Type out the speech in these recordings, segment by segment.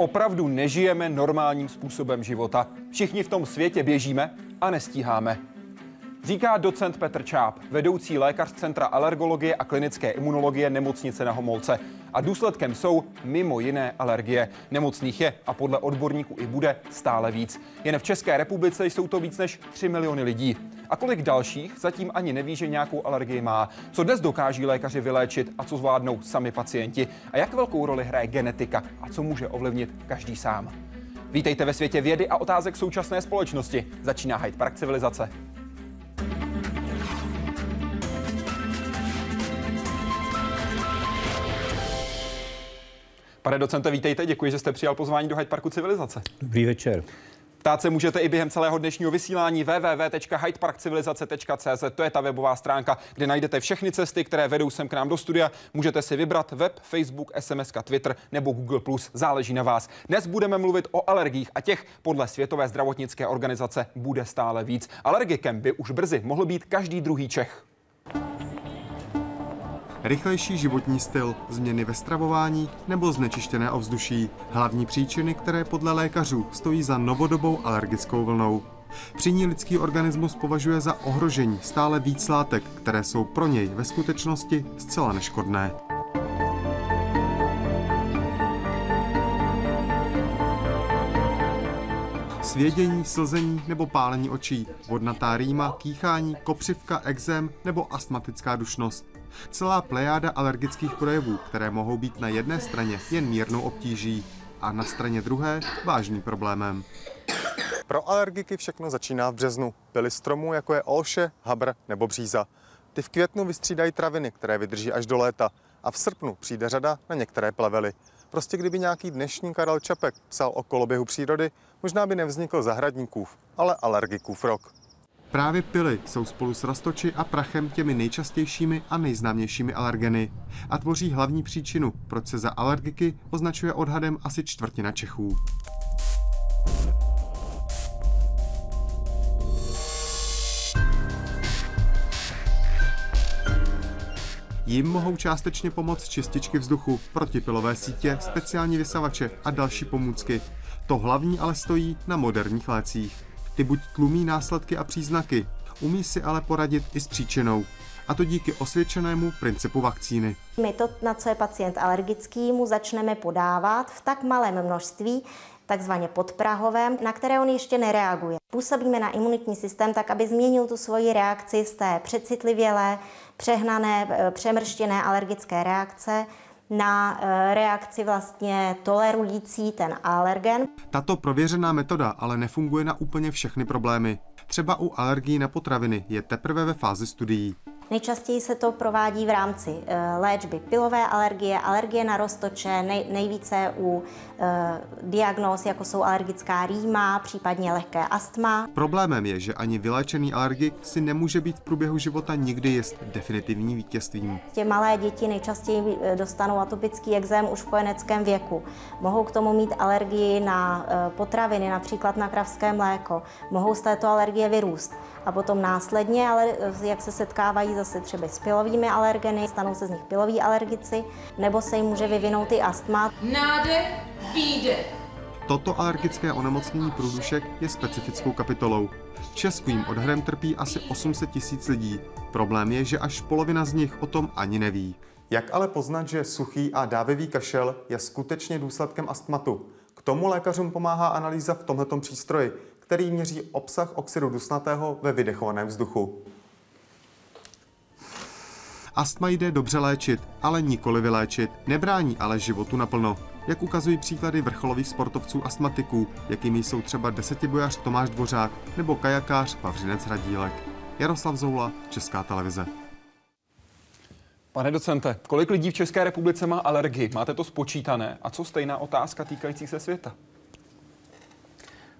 opravdu nežijeme normálním způsobem života. Všichni v tom světě běžíme a nestíháme. Říká docent Petr Čáp, vedoucí lékař Centra alergologie a klinické imunologie nemocnice na Homolce. A důsledkem jsou mimo jiné alergie. Nemocných je a podle odborníků i bude stále víc. Jen v České republice jsou to víc než 3 miliony lidí. A kolik dalších zatím ani neví, že nějakou alergii má. Co dnes dokáží lékaři vyléčit a co zvládnou sami pacienti. A jak velkou roli hraje genetika a co může ovlivnit každý sám. Vítejte ve světě vědy a otázek současné společnosti. Začíná Hyde Park civilizace. Pane docente, vítejte, děkuji, že jste přijal pozvání do Hyde Parku civilizace. Dobrý večer. Ptát se můžete i během celého dnešního vysílání www.hydeparkcivilizace.cz. To je ta webová stránka, kde najdete všechny cesty, které vedou sem k nám do studia. Můžete si vybrat web, Facebook, SMS, Twitter nebo Google+. Záleží na vás. Dnes budeme mluvit o alergích a těch podle Světové zdravotnické organizace bude stále víc. Alergikem by už brzy mohl být každý druhý Čech. Rychlejší životní styl, změny ve stravování nebo znečištěné ovzduší. Hlavní příčiny, které podle lékařů stojí za novodobou alergickou vlnou. Při ní lidský organismus považuje za ohrožení stále víc látek, které jsou pro něj ve skutečnosti zcela neškodné. Svědění, slzení nebo pálení očí, vodnatá rýma, kýchání, kopřivka, exém nebo astmatická dušnost. Celá plejáda alergických projevů, které mohou být na jedné straně jen mírnou obtíží a na straně druhé vážným problémem. Pro alergiky všechno začíná v březnu. Byly stromů, jako je olše, habr nebo bříza. Ty v květnu vystřídají traviny, které vydrží až do léta. A v srpnu přijde řada na některé plevely. Prostě kdyby nějaký dnešní Karel Čapek psal o koloběhu přírody, možná by nevznikl zahradníkův, ale alergikův rok. Právě pily jsou spolu s roztoči a prachem těmi nejčastějšími a nejznámějšími alergeny a tvoří hlavní příčinu, proč se za alergiky označuje odhadem asi čtvrtina Čechů. Jim mohou částečně pomoct čističky vzduchu, protipilové sítě, speciální vysavače a další pomůcky. To hlavní ale stojí na moderních lécích. Ty buď tlumí následky a příznaky, umí si ale poradit i s příčinou. A to díky osvědčenému principu vakcíny. My to, na co je pacient alergický, mu začneme podávat v tak malém množství, takzvaně podprahovém, na které on ještě nereaguje. Působíme na imunitní systém tak, aby změnil tu svoji reakci z té přecitlivělé, přehnané, eh, přemrštěné alergické reakce na eh, reakci vlastně tolerující ten alergen. Tato prověřená metoda ale nefunguje na úplně všechny problémy. Třeba u alergií na potraviny je teprve ve fázi studií. Nejčastěji se to provádí v rámci eh, léčby pilové alergie, alergie na roztoče, nej, nejvíce u e, diagnóz, jako jsou alergická rýma, případně lehké astma. Problémem je, že ani vyléčený alergik si nemůže být v průběhu života nikdy jest definitivní vítězstvím. Tě malé děti nejčastěji eh, dostanou atopický exém už v kojeneckém věku. Mohou k tomu mít alergii na potraviny, například na kravské mléko. Mohou z této alergie vyrůst. A potom následně, ale jak se setkávají zase třeba s pilovými alergeny, stanou se z nich piloví alergici, nebo se jim může vyvinout i astma. Nádech, výdech. Toto alergické onemocnění průdušek je specifickou kapitolou. V Česku jim odhrem trpí asi 800 tisíc lidí. Problém je, že až polovina z nich o tom ani neví. Jak ale poznat, že suchý a dávivý kašel je skutečně důsledkem astmatu? K tomu lékařům pomáhá analýza v tomto přístroji, který měří obsah oxidu dusnatého ve vydechovaném vzduchu. Astma jde dobře léčit, ale nikoli vyléčit. Nebrání ale životu naplno. Jak ukazují příklady vrcholových sportovců astmatiků, jakými jsou třeba desetibojař Tomáš Dvořák nebo kajakář Vavřinec Radílek. Jaroslav Zoula, Česká televize. Pane docente, kolik lidí v České republice má alergii? Máte to spočítané? A co stejná otázka týkající se světa?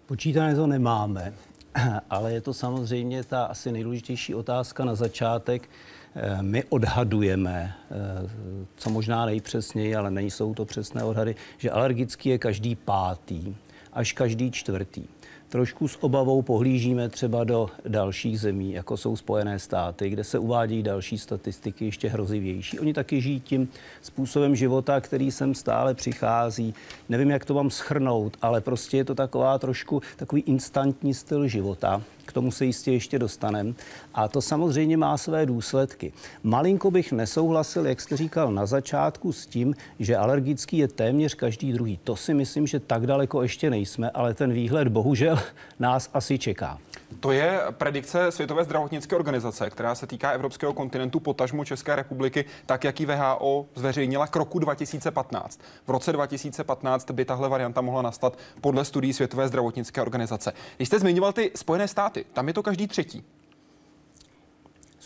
Počítané to nemáme, ale je to samozřejmě ta asi nejdůležitější otázka na začátek. Eh, my odhadujeme, eh, co možná nejpřesněji, ale nejsou to přesné odhady, že alergický je každý pátý až každý čtvrtý. trošku s obavou pohlížíme třeba do dalších zemí, jako jsou Spojené státy, kde se uvádějí další statistiky ještě hrozivější. Oni taky žijí tím způsobem života, který sem stále přichází. Nevím, jak to mám schrnout, ale prostě je to taková trošku takový instantní styl života. K tomu se jistě ještě dostaneme. A to samozřejmě má své důsledky. Malinko bych nesouhlasil, jak jste říkal na začátku, s tím, že alergický je téměř každý druhý. To si myslím, že tak daleko ještě nejsme, ale ten výhled bohužel nás asi čeká. To je predikce Světové zdravotnické organizace, která se týká evropského kontinentu, potažmu České republiky, tak jak ji VHO zveřejnila k roku 2015. V roce 2015 by tahle varianta mohla nastat podle studií Světové zdravotnické organizace. Když jste zmiňoval ty Spojené státy, tam je to každý třetí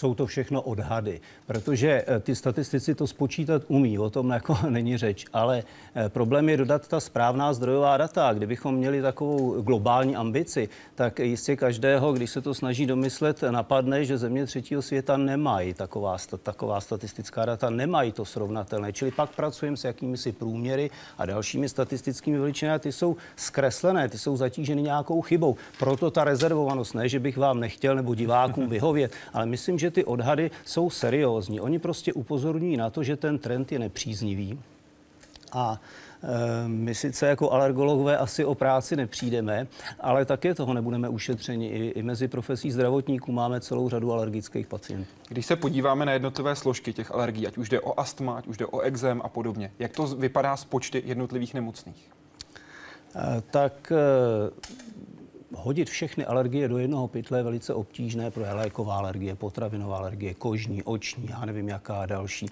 jsou to všechno odhady, protože eh, ty statistici to spočítat umí, o tom jako není řeč, ale eh, problém je dodat ta správná zdrojová data. Kdybychom měli takovou globální ambici, tak jistě každého, když se to snaží domyslet, napadne, že země třetího světa nemají taková, taková statistická data, nemají to srovnatelné. Čili pak pracujeme s jakými si průměry a dalšími statistickými veličinami, ty jsou zkreslené, ty jsou zatíženy nějakou chybou. Proto ta rezervovanost, ne, že bych vám nechtěl nebo divákům vyhovět, ale myslím, že ty odhady jsou seriózní. Oni prostě upozorňují na to, že ten trend je nepříznivý. A e, my sice jako alergologové asi o práci nepřijdeme, ale také toho nebudeme ušetřeni. I, I mezi profesí zdravotníků máme celou řadu alergických pacientů. Když se podíváme na jednotlivé složky těch alergií, ať už jde o astma, ať už jde o exém a podobně, jak to vypadá s počty jednotlivých nemocných? E, tak e, hodit všechny alergie do jednoho pytle je velice obtížné, pro léková alergie, potravinová alergie, kožní, oční, já nevím jaká další.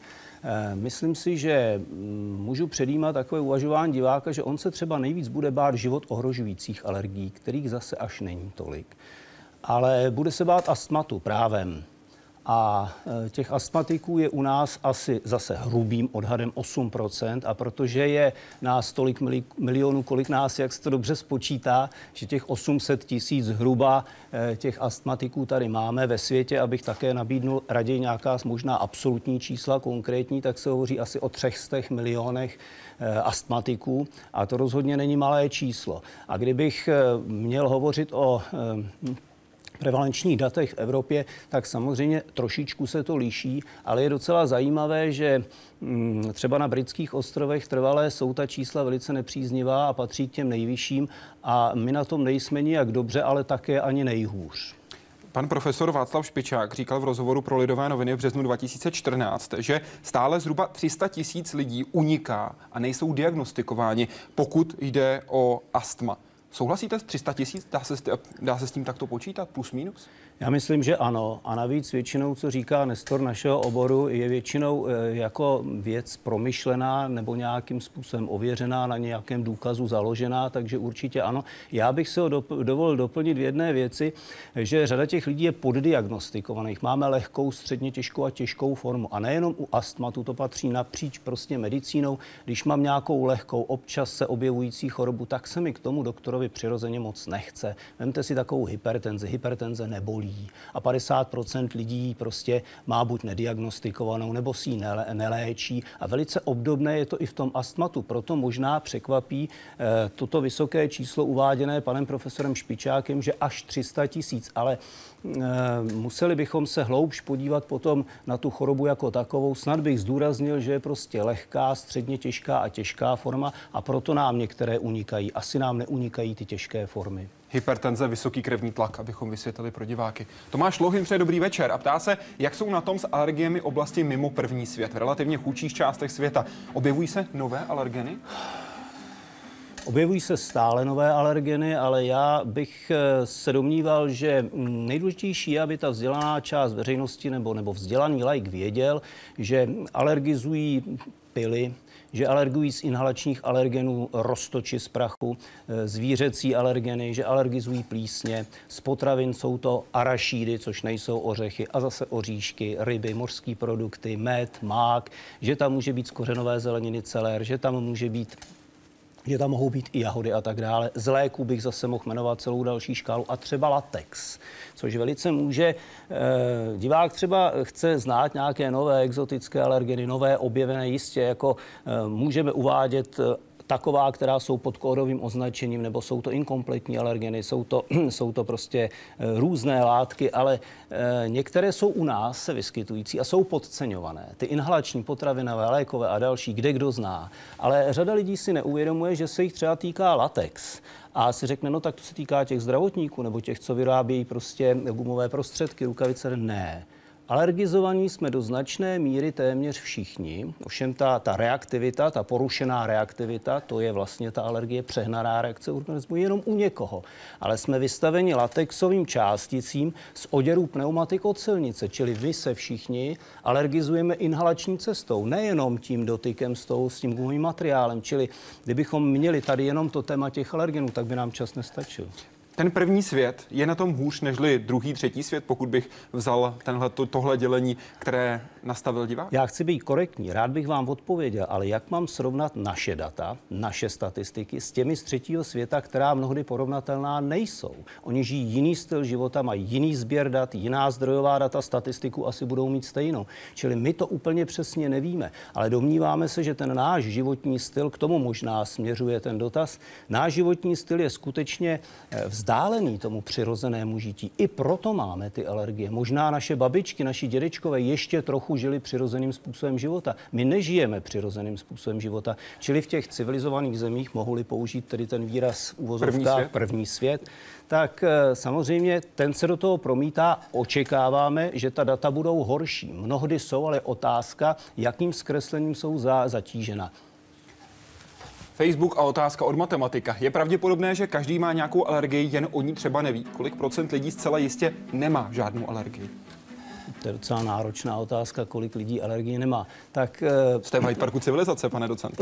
Eh, myslím si, že mm, můžu předjímat takové uvažování diváka, že on se třeba nejvíc bude bát život ohrožujících alergií, kterých zase až není tolik. Ale bude se bát astmatu právem. A e, těch astmatiků je u nás asi zase hrubým odhadem 8%. A protože je nás tolik milionů, kolik nás, jak se to dobře spočítá, že těch 800 tisíc hruba e, těch astmatiků tady máme ve světě, abych také nabídnul raději nějaká možná absolutní čísla konkrétní, tak se hovoří asi o 300 milionech e, astmatiků a to rozhodně není malé číslo. A kdybych měl hovořit o prevalenčních datech v Evropě, tak samozřejmě trošičku se to liší, ale je docela zajímavé, že mm, třeba na britských ostrovech trvalé jsou ta čísla velice nepříznivá a patří k těm nejvyšším a my na tom nejsme nijak dobře, ale také ani nejhůř. Pan profesor Václav Špičák říkal v rozhovoru pro Lidové noviny v březnu 2014, že stále zhruba 300 tisíc lidí uniká a nejsou diagnostikováni, pokud jde o astma. Souhlasíte s 300 tisíc? Dá se, dá se s tím takto počítat, plus minus? Já myslím, že ano. A navíc většinou, co říká Nestor našeho oboru, je většinou eh, jako věc promyšlená nebo nějakým způsobem ověřená, na nějakém důkazu založená, takže určitě ano. Já bych se ho dovolil doplnit v jedné věci, že řada těch lidí je poddiagnostikovaných. Máme lehkou, středně těžkou a těžkou formu. A nejenom u astmatu, to patří napříč prostě medicínou. Když mám nějakou lehkou, občas se objevující chorobu, tak se mi k tomu doktorovi přirozeně moc nechce. Vemte si takovou hypertenzi. Hypertenze nebolí lidí. A 50% lidí prostě má buď nediagnostikovanou, nebo si ji neléčí. A velice obdobné je to i v tom astmatu. Proto možná překvapí eh, toto vysoké číslo uváděné panem profesorem Špičákem, že až 300 tisíc. Ale eh, museli bychom se hloubš podívat potom na tu chorobu jako takovou. Snad bych zdůraznil, že je prostě lehká, středně těžká a těžká forma a proto nám některé unikají. Asi nám neunikají ty těžké formy hypertenze, vysoký krevní tlak, abychom vysvětlili pro diváky. Tomáš Lohym přeje dobrý večer a ptá se, jak jsou na tom s alergiemi oblasti mimo první svět, v relativně chudších částech světa. Objevují se nové alergeny? Objevují se stále nové alergeny, ale já bych eh, se domníval, že nejdůležitější je, aby ta vzdělaná část veřejnosti nebo, nebo vzdělaný laik věděl, že alergizují pily, že alergují z inhalačních alergenů roztoči z prachu, e, zvířecí alergeny, že alergizují plísně. Z potravin jsou to arašídy, což nejsou ořechy, a zase oříšky, ryby, mořské produkty, med, mák, že tam může být z kořenové zeleniny celer, že tam může být že tam mohou být i jahody a tak dále. Z léku bych zase mohl jmenovat celou další škálu a třeba latex, což velice může. Eh, divák třeba chce znát nějaké nové exotické alergeny, nové objevené jistě, jako eh, můžeme uvádět eh, taková, která jsou pod kódovým označením, nebo jsou to inkompletní alergeny, jsou to, jsou to prostě eh, různé látky, ale e, některé jsou u nás se vyskytující a jsou podceňované. Ty inhalační, potravinové, lékové a další, kde kdo zná. Ale řada lidí si neuvědomuje, že se jich třeba týká latex a si řekne, no tak to se týká těch zdravotníků nebo těch, co vyrábějí prostě gumové prostředky, rukavice. Ne. Alergizovaní jsme do značné míry téměř všichni. Ovšem ta, ta reaktivita, ta porušená reaktivita, to je vlastně ta alergie, přehnaná reakce organismu jenom u někoho. Ale jsme vystaveni latexovým částicím z oděru pneumatik od silnice, čili vy se všichni alergizujeme inhalační cestou, nejenom tím dotykem s, tou, s tím gumovým materiálem. Čili kdybychom měli tady jenom to téma těch alergenů, tak by nám čas nestačil ten první svět je na tom hůř nežli druhý, třetí svět, pokud bych vzal tenhle, to, tohle dělení, které nastavil divák? Já chci být korektní, rád bych vám odpověděl, ale jak mám srovnat naše data, naše statistiky s těmi z třetího světa, která mnohdy porovnatelná nejsou? Oni žijí jiný styl života, mají jiný sběr dat, jiná zdrojová data, statistiku asi budou mít stejnou. Čili my to úplně přesně nevíme, ale domníváme se, že ten náš životní styl, k tomu možná směřuje ten dotaz, náš životní styl je skutečně eh, vzdálený tomu přirozenému žití. I proto máme ty alergie. Možná naše babičky, naši dědečkové ještě trochu žili přirozeným způsobem života. My nežijeme přirozeným způsobem života. Čili v těch civilizovaných zemích, mohli použít tedy ten výraz uvozovka první svět, první svět tak eh, samozřejmě ten se do toho promítá. Očekáváme, že ta data budou horší. Mnohdy jsou, ale otázka, jakým zkreslením jsou za, zatížena. Facebook a otázka od matematika. Je pravděpodobné, že každý má nějakou alergii, jen o ní třeba neví. Kolik procent lidí zcela jistě nemá žádnou alergii? To je docela náročná otázka, kolik lidí alergii nemá. Tak, eh, Jste v Hyde Parku civilizace, pane docent.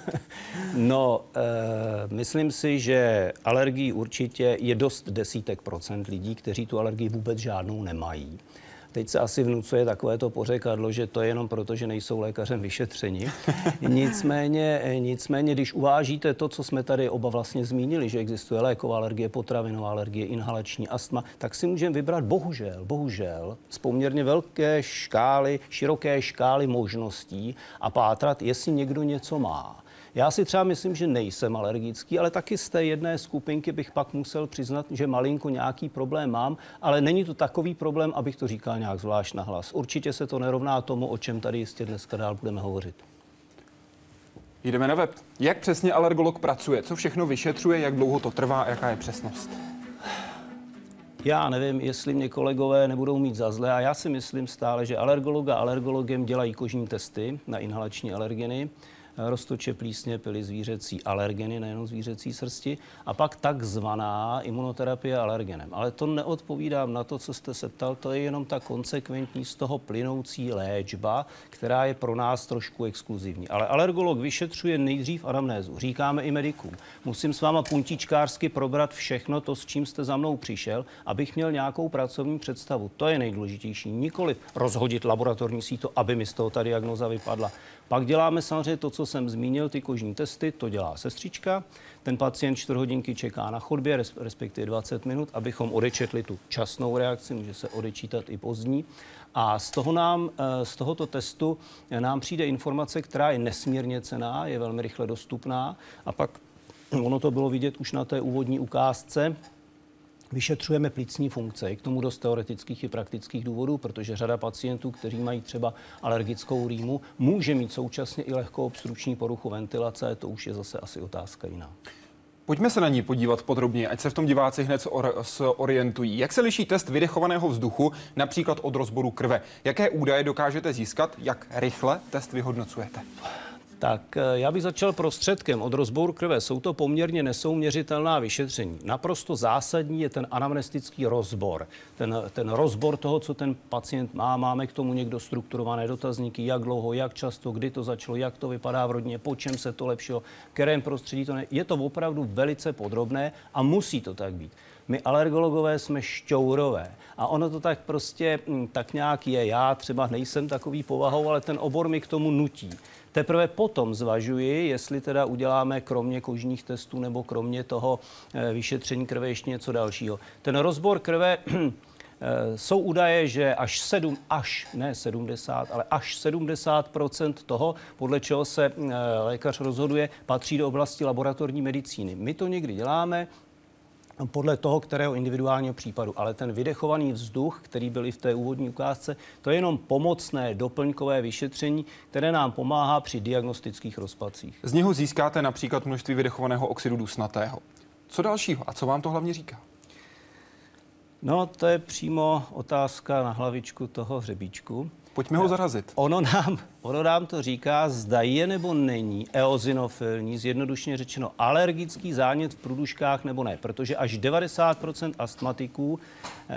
no, uh, myslím si, že alergii určitě je dost desítek procent lidí, kteří tu alergii vůbec žádnou nemají. Teď se asi vnucuje takové to pořekadlo, že to je jenom proto, že nejsou lékařem vyšetřeni. nicméně, nicméně, když uvážíte to, co jsme tady oba vlastně zmínili, že existuje léková alergie, potravinová alergie, inhalační astma, tak si můžeme vybrat bohužel, bohužel z poměrně velké škály, široké škály možností a pátrat, jestli někdo něco má. Já si třeba myslím, že nejsem alergický, ale taky z té jedné skupinky bych pak musel přiznat, že malinko nějaký problém mám, ale není to takový problém, abych to říkal nějak zvlášť na hlas. Určitě se to nerovná tomu, o čem tady jistě dneska dál budeme hovořit. Jdeme na web. Jak přesně alergolog pracuje? Co všechno vyšetřuje? Jak dlouho to trvá? Jaká je přesnost? Já nevím, jestli mě kolegové nebudou mít za zlé a já si myslím stále, že alergologa alergologem dělají kožní testy na inhalační alergeny roztoče plísně, pily zvířecí alergeny, nejenom zvířecí srsti, a pak takzvaná imunoterapie alergenem. Ale to neodpovídám na to, co jste se ptal, to je jenom ta konsekventní z toho plynoucí léčba, která je pro nás trošku exkluzivní. Ale alergolog vyšetřuje nejdřív anamnézu. Říkáme i medikům. Musím s váma puntičkářsky probrat všechno to, s čím jste za mnou přišel, abych měl nějakou pracovní představu. To je nejdůležitější. Nikoli rozhodit laboratorní síto, aby mi z toho ta diagnoza vypadla. Pak děláme samozřejmě to, co jsem zmínil, ty kožní testy, to dělá sestřička. Ten pacient 4 hodinky čeká na chodbě, respektive 20 minut, abychom odečetli tu časnou reakci, může se odečítat i pozdní. A z, toho nám, eh, z tohoto testu nám přijde informace, která je nesmírně cená, je velmi rychle dostupná. A pak ono to bylo vidět už na té úvodní ukázce, Vyšetřujeme plicní funkce, k tomu dost teoretických i praktických důvodů, protože řada pacientů, kteří mají třeba alergickou rýmu, může mít současně i lehkou obstrukční poruchu ventilace, to už je zase asi otázka jiná. Pojďme se na ní podívat podrobně, ať se v tom diváci hned orientují. Jak se liší test vydechovaného vzduchu například od rozboru krve? Jaké údaje dokážete získat? Jak rychle test vyhodnocujete? Tak eh, já bych začal prostředkem od rozboru krve. Jsou to poměrně nesouměřitelná vyšetření. Naprosto zásadní je ten anamnestický rozbor. Ten, ten rozbor toho, co ten pacient má. Máme k tomu někdo strukturované dotazníky, jak dlouho, jak často, kdy to začalo, jak to vypadá v rodině, po čem se to lepšilo, kterém prostředí to ne. Je to opravdu velice podrobné a musí to tak být. My alergologové jsme šťourové a ono to tak prostě hm, tak nějak je. Já třeba nejsem takový povahou, ale ten obor mi k tomu nutí. Teprve potom zvažuji, jestli teda uděláme kromě kožních testů nebo kromě toho eh, vyšetření krve ještě něco dalšího. Ten rozbor krve Eh, jsou údaje, že až 7, až ne 70, ale až 70% toho, podle čeho se eh, lékař rozhoduje, patří do oblasti laboratorní medicíny. My to někdy děláme, podle toho, kterého individuálního případu. Ale ten vydechovaný vzduch, který byl i v té úvodní ukázce, to je jenom pomocné doplňkové vyšetření, které nám pomáhá při diagnostických rozpacích. Z něho získáte například množství vydechovaného oxidu dusnatého. Co dalšího a co vám to hlavně říká? No, to je přímo otázka na hlavičku toho hřebíčku. Pojďme ho zarazit. Ono nám, ono nám to říká, zda je nebo není eozinofilní, zjednodušně řečeno alergický zánět v průduškách nebo ne, protože až 90% astmatiků eh,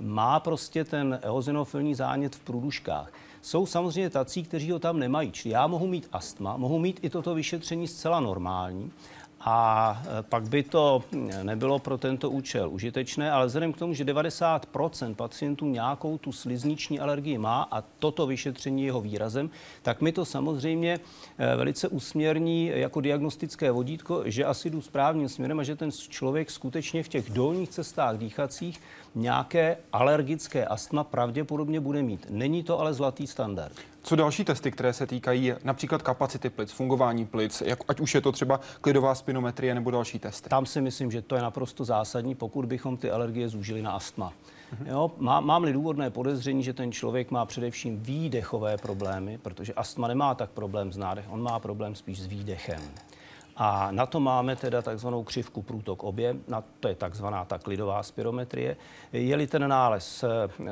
má prostě ten eozinofilní zánět v průduškách. Jsou samozřejmě tací, kteří ho tam nemají. Čili já mohu mít astma, mohu mít i toto vyšetření zcela normální, a e, pak by to nebylo pro tento účel užitečné, ale vzhledem k tomu, že 90% pacientů nějakou tu slizniční alergii má a toto vyšetření je jeho výrazem, tak mi to samozřejmě e, velice usměrní jako diagnostické vodítko, že asi jdu správným směrem a že ten člověk skutečně v těch dolních cestách dýchacích nějaké alergické astma pravděpodobně bude mít. Není to ale zlatý standard. Co další testy, které se týkají například kapacity plic, fungování plic, jak, ať už je to třeba klidová spinometrie nebo další testy? Tam si myslím, že to je naprosto zásadní, pokud bychom ty alergie zúžili na astma. Mhm. Jo, má, mám-li důvodné podezření, že ten člověk má především výdechové problémy, protože astma nemá tak problém s nádechem, on má problém spíš s výdechem. A na to máme teda takzvanou křivku průtok objem, na to je takzvaná ta klidová spirometrie. Je-li ten nález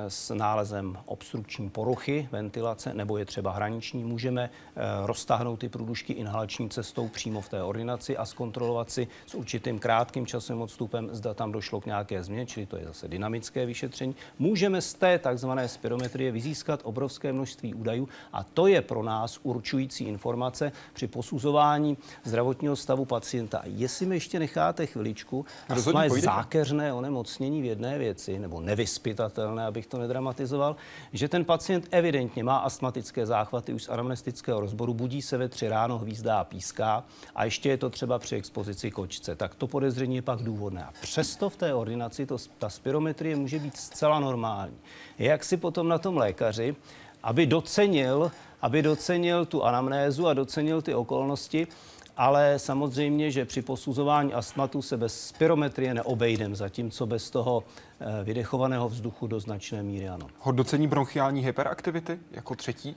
s nálezem obstrukční poruchy, ventilace, nebo je třeba hraniční, můžeme eh, roztáhnout ty průdušky inhalační cestou přímo v té ordinaci a zkontrolovat si s určitým krátkým časem odstupem, zda tam došlo k nějaké změně, čili to je zase dynamické vyšetření. Můžeme z té takzvané spirometrie vyzískat obrovské množství údajů a to je pro nás určující informace při posuzování zdravotního zdravotního stavu pacienta. Jestli mi ještě necháte chviličku, astma je zákeřné onemocnění v jedné věci, nebo nevyspytatelné, abych to nedramatizoval, že ten pacient evidentně má astmatické záchvaty už z anamnestického rozboru, budí se ve tři ráno, hvízdá a píská a ještě je to třeba při expozici kočce. Tak to podezření je pak důvodné. A přesto v té ordinaci to, ta spirometrie může být zcela normální. Jak si potom na tom lékaři, aby docenil, aby docenil tu anamnézu a docenil ty okolnosti, ale samozřejmě, že při posuzování astmatu se bez spirometrie neobejdem, zatímco bez toho eh, vydechovaného vzduchu do značné míry ano. Hodnocení bronchiální hyperaktivity jako třetí?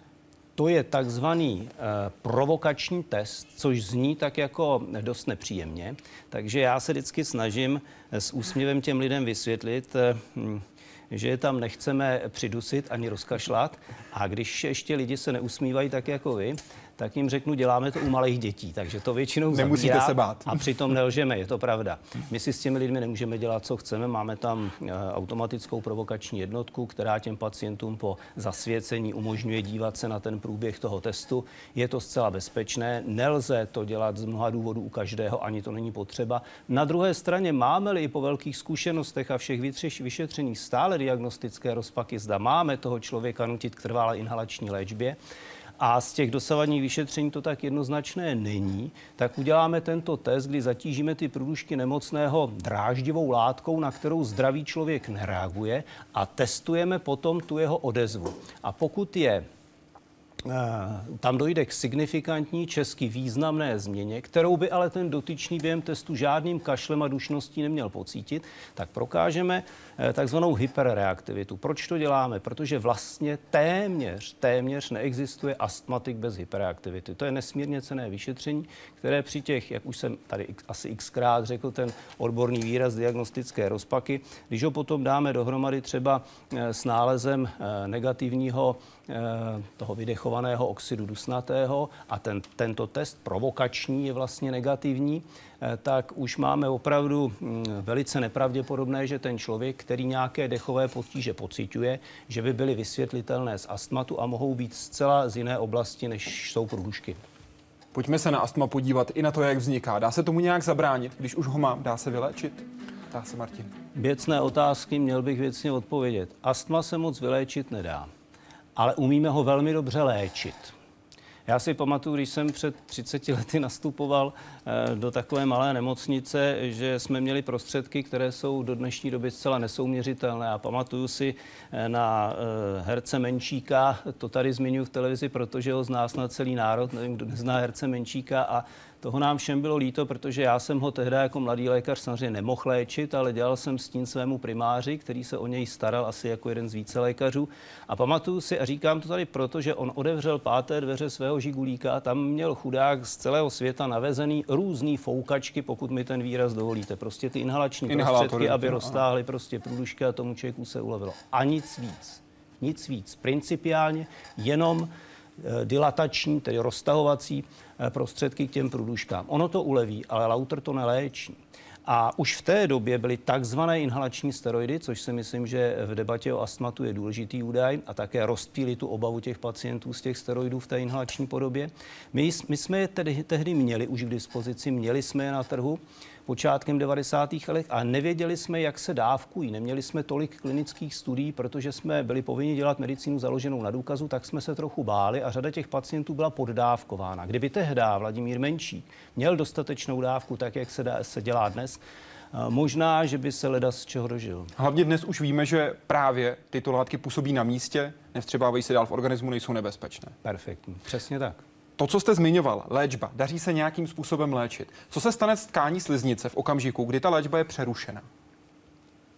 To je takzvaný eh, provokační test, což zní tak jako dost nepříjemně. Takže já se vždycky snažím eh, s úsměvem těm lidem vysvětlit, hm, že je tam nechceme přidusit ani rozkašlat. A když ještě lidi se neusmívají tak jako vy, tak jim řeknu, děláme to u malých dětí, takže to většinou Nemusíte se bát. A přitom nelžeme, je to pravda. My si s těmi lidmi nemůžeme dělat, co chceme. Máme tam eh, automatickou provokační jednotku, která těm pacientům po zasvěcení umožňuje dívat se na ten průběh toho testu. Je to zcela bezpečné, nelze to dělat z mnoha důvodů u každého, ani to není potřeba. Na druhé straně máme-li i po velkých zkušenostech a všech vyšetřeních stále diagnostické rozpaky, zda máme toho člověka nutit k trvalé inhalační léčbě, a z těch dosavadních vyšetření to tak jednoznačné není, tak uděláme tento test, kdy zatížíme ty průdušky nemocného dráždivou látkou, na kterou zdravý člověk nereaguje a testujeme potom tu jeho odezvu. A pokud je tam dojde k signifikantní česky významné změně, kterou by ale ten dotyčný během testu žádným kašlem a dušností neměl pocítit, tak prokážeme eh, takzvanou hyperreaktivitu. Proč to děláme? Protože vlastně téměř, téměř neexistuje astmatik bez hyperreaktivity. To je nesmírně cené vyšetření, které při těch, jak už jsem tady asi xkrát řekl, ten odborný výraz diagnostické rozpaky, když ho potom dáme dohromady třeba eh, s nálezem negativního toho vydechování, ionifikovaného oxidu dusnatého a ten, tento test provokační je vlastně negativní, eh, tak už máme opravdu mm, velice nepravděpodobné, že ten člověk, který nějaké dechové potíže pociťuje, že by byly vysvětlitelné z astmatu a mohou být zcela z jiné oblasti, než jsou průdušky. Pojďme se na astma podívat i na to, jak vzniká. Dá se tomu nějak zabránit, když už ho mám? Dá se vyléčit? Dá se, Martin. Věcné otázky měl bych věcně odpovědět. Astma se moc vyléčit nedá ale umíme ho velmi dobře léčit. Já si pamatuju, když jsem před 30 lety nastupoval eh, do takové malé nemocnice, že jsme měli prostředky, které jsou do dnešní doby zcela nesouměřitelné. A pamatuju si eh, na eh, herce Menčíka, to tady zmiňuji v televizi, protože ho zná na celý národ, nevím, kdo nezná herce Menčíka a toho nám všem bylo líto, protože já jsem ho tehdy jako mladý lékař samozřejmě nemohl léčit, ale dělal jsem s tím svému primáři, který se o něj staral asi jako jeden z více lékařů. A pamatuju si, a říkám to tady proto, že on odevřel páté dveře svého žigulíka a tam měl chudák z celého světa navezený různý foukačky, pokud mi ten výraz dovolíte. Prostě ty inhalační prostředky, aby roztáhly prostě průdušky a tomu člověku se ulevilo. A nic víc. Nic víc. Principiálně jenom eh, dilatační, tedy roztahovací prostředky k těm průduškám. Ono to uleví, ale lauter to neléčí. A už v té době byly takzvané inhalační steroidy, což si myslím, že v debatě o astmatu je důležitý údaj a také rozptýli tu obavu těch pacientů z těch steroidů v té inhalační podobě. My, my jsme je tedy, tehdy měli už k dispozici, měli jsme je na trhu počátkem 90. let a nevěděli jsme, jak se dávkují. Neměli jsme tolik klinických studií, protože jsme byli povinni dělat medicínu založenou na důkazu, tak jsme se trochu báli a řada těch pacientů byla poddávkována. Kdyby tehdy Vladimír Menší měl dostatečnou dávku, tak jak se, dá, se dělá dnes, Možná, že by se leda z čeho dožil. Hlavně dnes už víme, že právě tyto látky působí na místě, nevstřebávají se dál v organismu, nejsou nebezpečné. Perfektní, přesně tak. To, co jste zmiňoval, léčba, daří se nějakým způsobem léčit. Co se stane s tkání sliznice v okamžiku, kdy ta léčba je přerušena?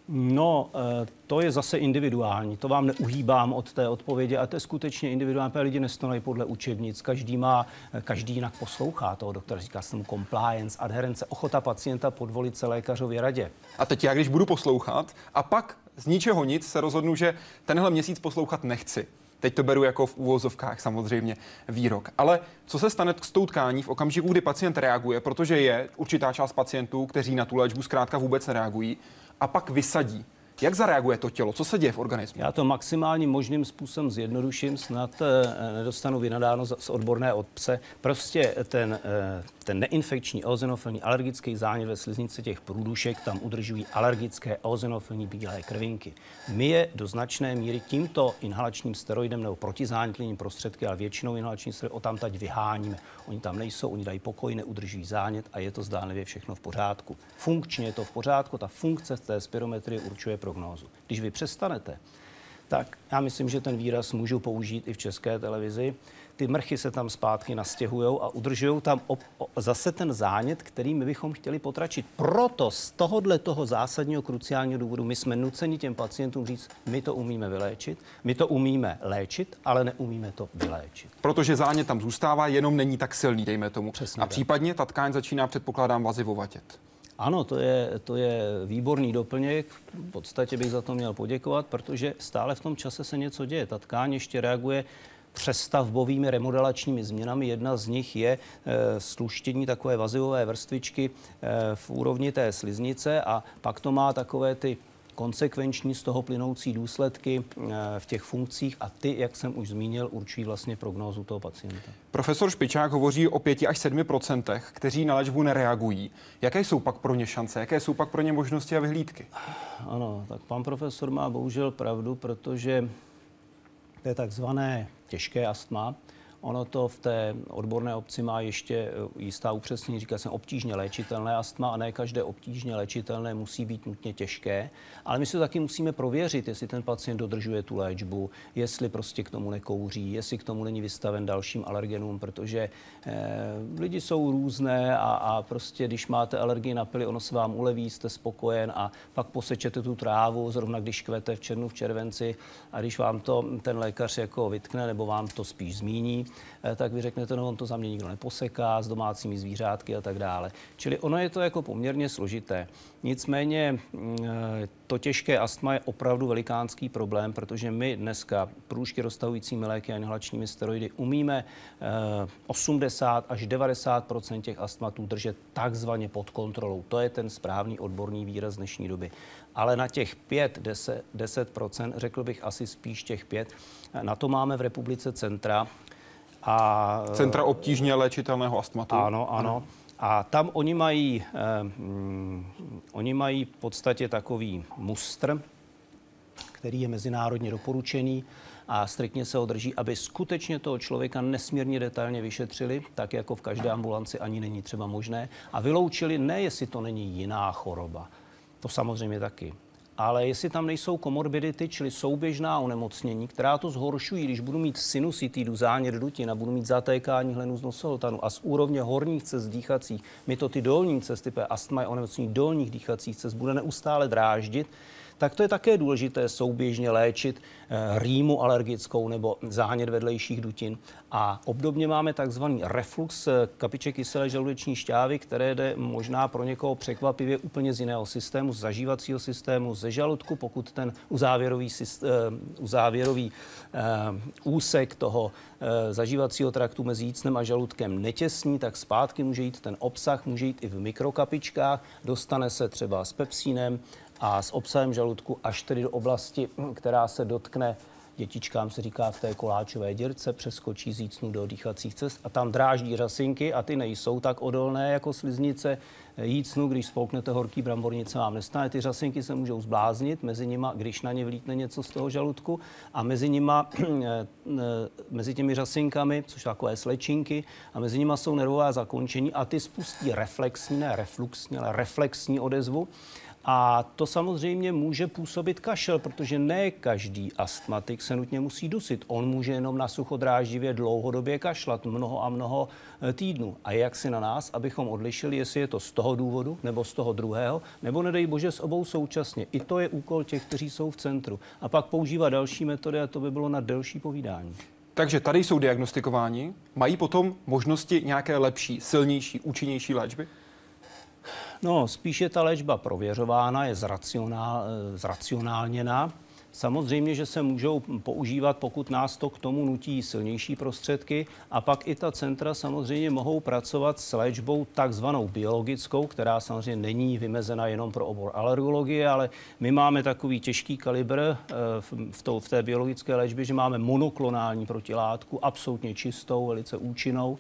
No, eh, to je zase individuální. To vám neuhýbám od té odpovědi, a to je skutečně individuální, protože lidi nestojí podle učebnic. Každý má, eh, každý jinak poslouchá toho doktora, říká se mu compliance, adherence, ochota pacienta podvolit se lékařově radě. A teď já, když budu poslouchat a pak z ničeho nic se rozhodnu, že tenhle měsíc poslouchat nechci, Teď to beru jako v úvozovkách samozřejmě výrok. Ale co se stane s tou tkání v okamžiku, kdy pacient reaguje, protože je určitá část pacientů, kteří na tu léčbu zkrátka vůbec nereagují, a pak vysadí. Jak zareaguje to tělo? Co se děje v organismu? Já to maximálním možným způsobem zjednoduším, snad eh, nedostanu vynadáno z odborné odpse. Prostě ten, eh, ten neinfekční eozinofilní alergický zánět ve sliznici těch průdušek tam udržují alergické eozinofilní bílé krvinky. My je do značné míry tímto inhalačním steroidem nebo protizánětlivým prostředky, ale většinou inhalační steroid o tam teď vyháníme. Oni tam nejsou, oni dají pokoj, neudržují zánět a je to zdánlivě všechno v pořádku. Funkčně je to v pořádku, ta funkce té spirometrie určuje prognózu. Když vy přestanete, tak já myslím, že ten výraz můžu použít i v české televizi. Ty mrchy se tam zpátky nastěhují a udržují tam op- o- zase ten zánět, který my bychom chtěli potračit. Proto z tohohle toho zásadního kruciálního důvodu my jsme nuceni těm pacientům říct, my to umíme vyléčit, my to umíme léčit, ale neumíme to vyléčit. Protože zánět tam zůstává, jenom není tak silný, dejme tomu. Přesně a tak. případně ta tkáň začíná, předpokládám, vazivovatět. Ano, to je, to je výborný doplněk. V podstatě bych za to měl poděkovat, protože stále v tom čase se něco děje. Ta tkáň ještě reaguje přestavbovými remodelačními změnami. Jedna z nich je e, sluštění takové vazivové vrstvičky e, v úrovni té sliznice a pak to má takové ty konsekvenční z toho plynoucí důsledky e, v těch funkcích a ty, jak jsem už zmínil, určují vlastně prognózu toho pacienta. Profesor Špičák hovoří o 5 až 7 procentech, kteří na léčbu nereagují. Jaké jsou pak pro ně šance? Jaké jsou pak pro ně možnosti a vyhlídky? Ano, tak pan profesor má bohužel pravdu, protože to je takzvané těžké astma. Ono to v té odborné obci má ještě eh, jistá upřesnění, říká se obtížně léčitelné astma a ne každé obtížně léčitelné musí být nutně těžké, ale my to taky musíme prověřit, jestli ten pacient dodržuje tu léčbu, jestli prostě k tomu nekouří, jestli k tomu není vystaven dalším alergenům, protože eh, lidi jsou různé a, a prostě když máte alergii na pily, ono se vám uleví, jste spokojen a pak posečete tu trávu, zrovna když kvete v červnu, v červenci a když vám to ten lékař jako vytkne nebo vám to spíš zmíní, tak vy řeknete, no on to za mě nikdo neposeká s domácími zvířátky a tak dále. Čili ono je to jako poměrně složité. Nicméně mm, eh, to těžké astma je opravdu velikánský problém, protože my dneska průžky roztahujícími léky a inhalačními steroidy umíme eh, 80 až 90 těch astmatů držet takzvaně pod kontrolou. To je ten správný odborný výraz dnešní doby. Ale na těch 5, 10, 10 řekl bych asi spíš těch 5, na to máme v republice centra. A, Centra obtížně léčitelného astmatu. ano, ano. A tam oni mají, eh, mm, oni mají v podstatě takový mustr, který je mezinárodně doporučený a striktně se održí, aby skutečně toho člověka nesmírně detailně vyšetřili, tak jako v každé ambulanci ani není třeba možné, a vyloučili ne, jestli to není jiná choroba. To samozřejmě taky ale jestli tam nejsou komorbidity, čili souběžná onemocnění, která to zhoršují, když budu mít sinusitidu, zánět dutin a budu mít zatékání hlenu z nosohltanu a z úrovně horních cest dýchacích, mi to ty dolní cesty, astma je onemocnění dolních dýchacích cest, bude neustále dráždit, tak to je také důležité souběžně léčit eh, rýmu alergickou nebo zánět vedlejších dutin. A obdobně máme takzvaný reflux eh, kapiče kyselé žaludeční šťávy, které jde možná pro někoho překvapivě úplně z jiného systému, z zažívacího systému, ze žaludku, pokud ten uzávěrový, systém, eh, uzávěrový úsek toho zažívacího traktu mezi jícnem a žaludkem netěsní, tak zpátky může jít ten obsah, může jít i v mikrokapičkách, dostane se třeba s pepsínem, a s obsahem žaludku až tedy do oblasti, která se dotkne dětičkám se říká v té koláčové děrce, přeskočí zícnu do dýchacích cest a tam dráždí řasinky a ty nejsou tak odolné jako sliznice. Jícnu, když spolknete horký brambornice, vám nestane. Ty řasinky se můžou zbláznit, mezi nima, když na ně vlítne něco z toho žaludku a mezi nima, mezi těmi řasinkami, což jsou takové slečinky, a mezi nima jsou nervová zakončení a ty spustí reflexní, ne refluxní, ale reflexní odezvu a to samozřejmě může působit kašel, protože ne každý astmatik se nutně musí dusit. On může jenom na suchodráždivě dlouhodobě kašlat mnoho a mnoho e, týdnů. A jak si na nás, abychom odlišili, jestli je to z toho důvodu nebo z toho druhého, nebo nedej bože s obou současně. I to je úkol těch, kteří jsou v centru. A pak používat další metody a to by bylo na delší povídání. Takže tady jsou diagnostikováni. Mají potom možnosti nějaké lepší, silnější, účinnější léčby? No, spíše ta léčba prověřována, je zracionál, eh, zracionálněna. Samozřejmě, že se můžou používat, pokud nás to k tomu nutí silnější prostředky a pak i ta centra samozřejmě mohou pracovat s léčbou takzvanou biologickou, která samozřejmě není vymezena jenom pro obor alergologie, ale my máme takový těžký kalibr eh, v, v té biologické léčbě, že máme monoklonální protilátku, absolutně čistou, velice účinnou,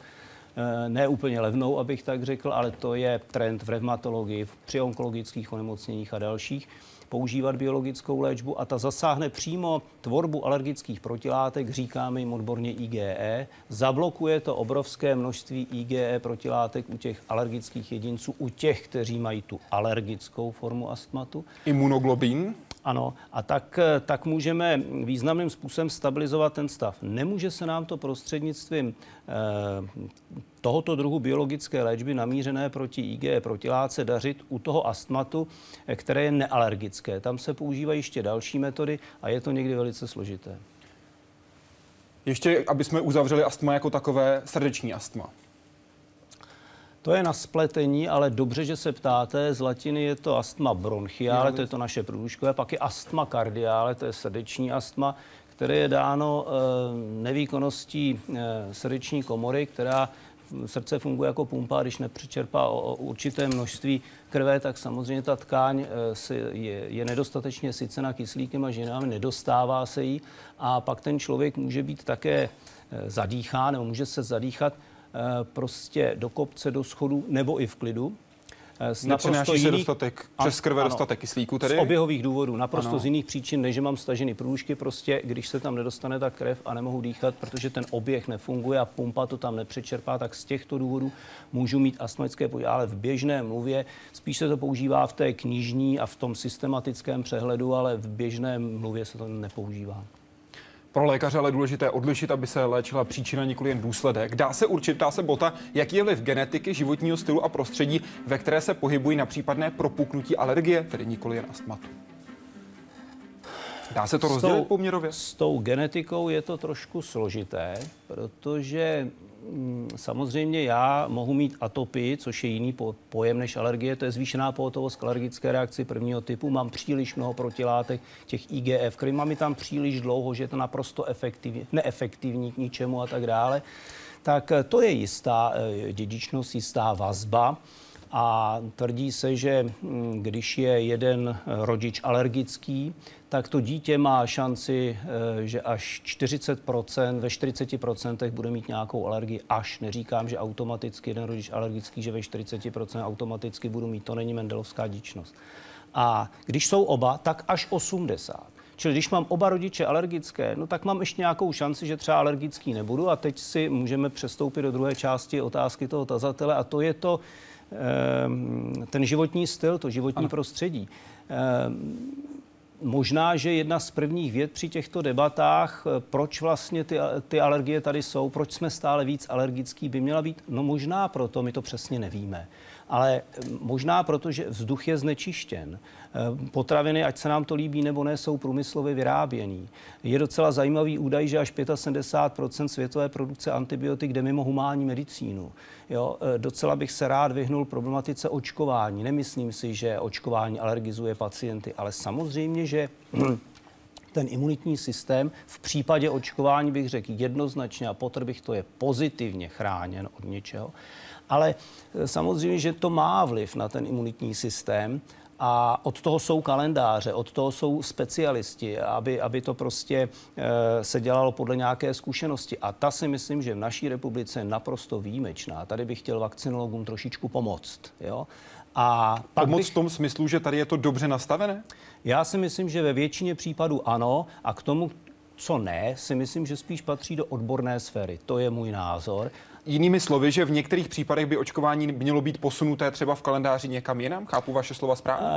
ne úplně levnou, abych tak řekl, ale to je trend v revmatologii, při onkologických onemocněních a dalších používat biologickou léčbu a ta zasáhne přímo tvorbu alergických protilátek, říkáme jim odborně IgE. Zablokuje to obrovské množství IgE protilátek u těch alergických jedinců, u těch, kteří mají tu alergickou formu astmatu. Imunoglobin? Ano, a tak, tak můžeme významným způsobem stabilizovat ten stav. Nemůže se nám to prostřednictvím eh, tohoto druhu biologické léčby namířené proti IG protilátce dařit u toho astmatu, které je nealergické. Tam se používají ještě další metody a je to někdy velice složité. Ještě, aby jsme uzavřeli astma jako takové, srdeční astma. To je na spletení, ale dobře, že se ptáte. Z latiny je to astma bronchiále, to je to naše průduškové, pak je astma kardiále, to je srdeční astma, které je dáno e, nevýkonností e, srdeční komory, která srdce funguje jako pumpa, když nepřečerpá o určité množství krve, tak samozřejmě ta tkáň e, je, je nedostatečně sycena kyslíkem a ženám, nedostává se jí. A pak ten člověk může být také zadýchá nebo může se zadýchat Eh, prostě do kopce, do schodu nebo i v klidu. Eh, z naprosto jiných, se dostatek, přes krve ano, dostatek kyslíku tedy? Z oběhových důvodů, naprosto ano. z jiných příčin, než že mám staženy průžky, prostě když se tam nedostane ta krev a nemohu dýchat, protože ten oběh nefunguje a pumpa to tam nepřečerpá, tak z těchto důvodů můžu mít astmatické potíže, ale v běžné mluvě spíš se to používá v té knižní a v tom systematickém přehledu, ale v běžné mluvě se to nepoužívá. Pro lékaře ale důležité odlišit, aby se léčila příčina, nikoli jen důsledek. Dá se určit, dá se bota, jaký je vliv genetiky, životního stylu a prostředí, ve které se pohybují na případné propuknutí alergie, tedy nikoli jen astmatu. Dá se to rozdělit poměrově? S tou genetikou je to trošku složité, protože samozřejmě já mohu mít atopii, což je jiný pojem než alergie, to je zvýšená pohotovost k alergické reakci prvního typu. Mám příliš mnoho protilátek, těch IGF, který mám tam příliš dlouho, že je to naprosto efektivní, neefektivní k ničemu a tak dále. Tak eh, to je jistá eh, dědičnost, jistá vazba. A tvrdí se, že mm, když je jeden rodič alergický, tak to dítě má šanci, eh, že až 40%, ve 40% bude mít nějakou alergii. Až neříkám, že automaticky jeden rodič alergický, že ve 40% automaticky budu mít. To není mendelovská díčnost. A když jsou oba, tak až 80. Čili když mám oba rodiče alergické, no tak mám ještě nějakou šanci, že třeba alergický nebudu. A teď si můžeme přestoupit do druhé části otázky toho tazatele a to je to, ten životní styl, to životní ano. prostředí. Ehm, možná, že jedna z prvních věd při těchto debatách, eh, proč vlastně ty, ty alergie tady jsou, proč jsme stále víc alergický, by měla být, no možná proto, my to přesně nevíme ale možná proto, že vzduch je znečištěn. Eh, potraviny, ať se nám to líbí nebo ne, jsou průmyslově vyráběný. Je docela zajímavý údaj, že až 75% světové produkce antibiotik jde mimo humánní medicínu. Jo, eh, docela bych se rád vyhnul problematice očkování. Nemyslím si, že očkování alergizuje pacienty, ale samozřejmě, že ten imunitní systém v případě očkování bych řekl jednoznačně a potr bych to je pozitivně chráněn od něčeho. Ale eh, samozřejmě, že to má vliv na ten imunitní systém a od toho jsou kalendáře, od toho jsou specialisti, aby, aby to prostě e, se dělalo podle nějaké zkušenosti. A ta si myslím, že v naší republice je naprosto výjimečná. Tady bych chtěl vakcinologům trošičku pomoct. Jo? A pak pomoct bych... v tom smyslu, že tady je to dobře nastavené? Já si myslím, že ve většině případů ano. A k tomu, co ne, si myslím, že spíš patří do odborné sféry. To je můj názor. Jinými slovy, že v některých případech by očkování mělo být posunuté třeba v kalendáři někam jinam? Chápu vaše slova správně?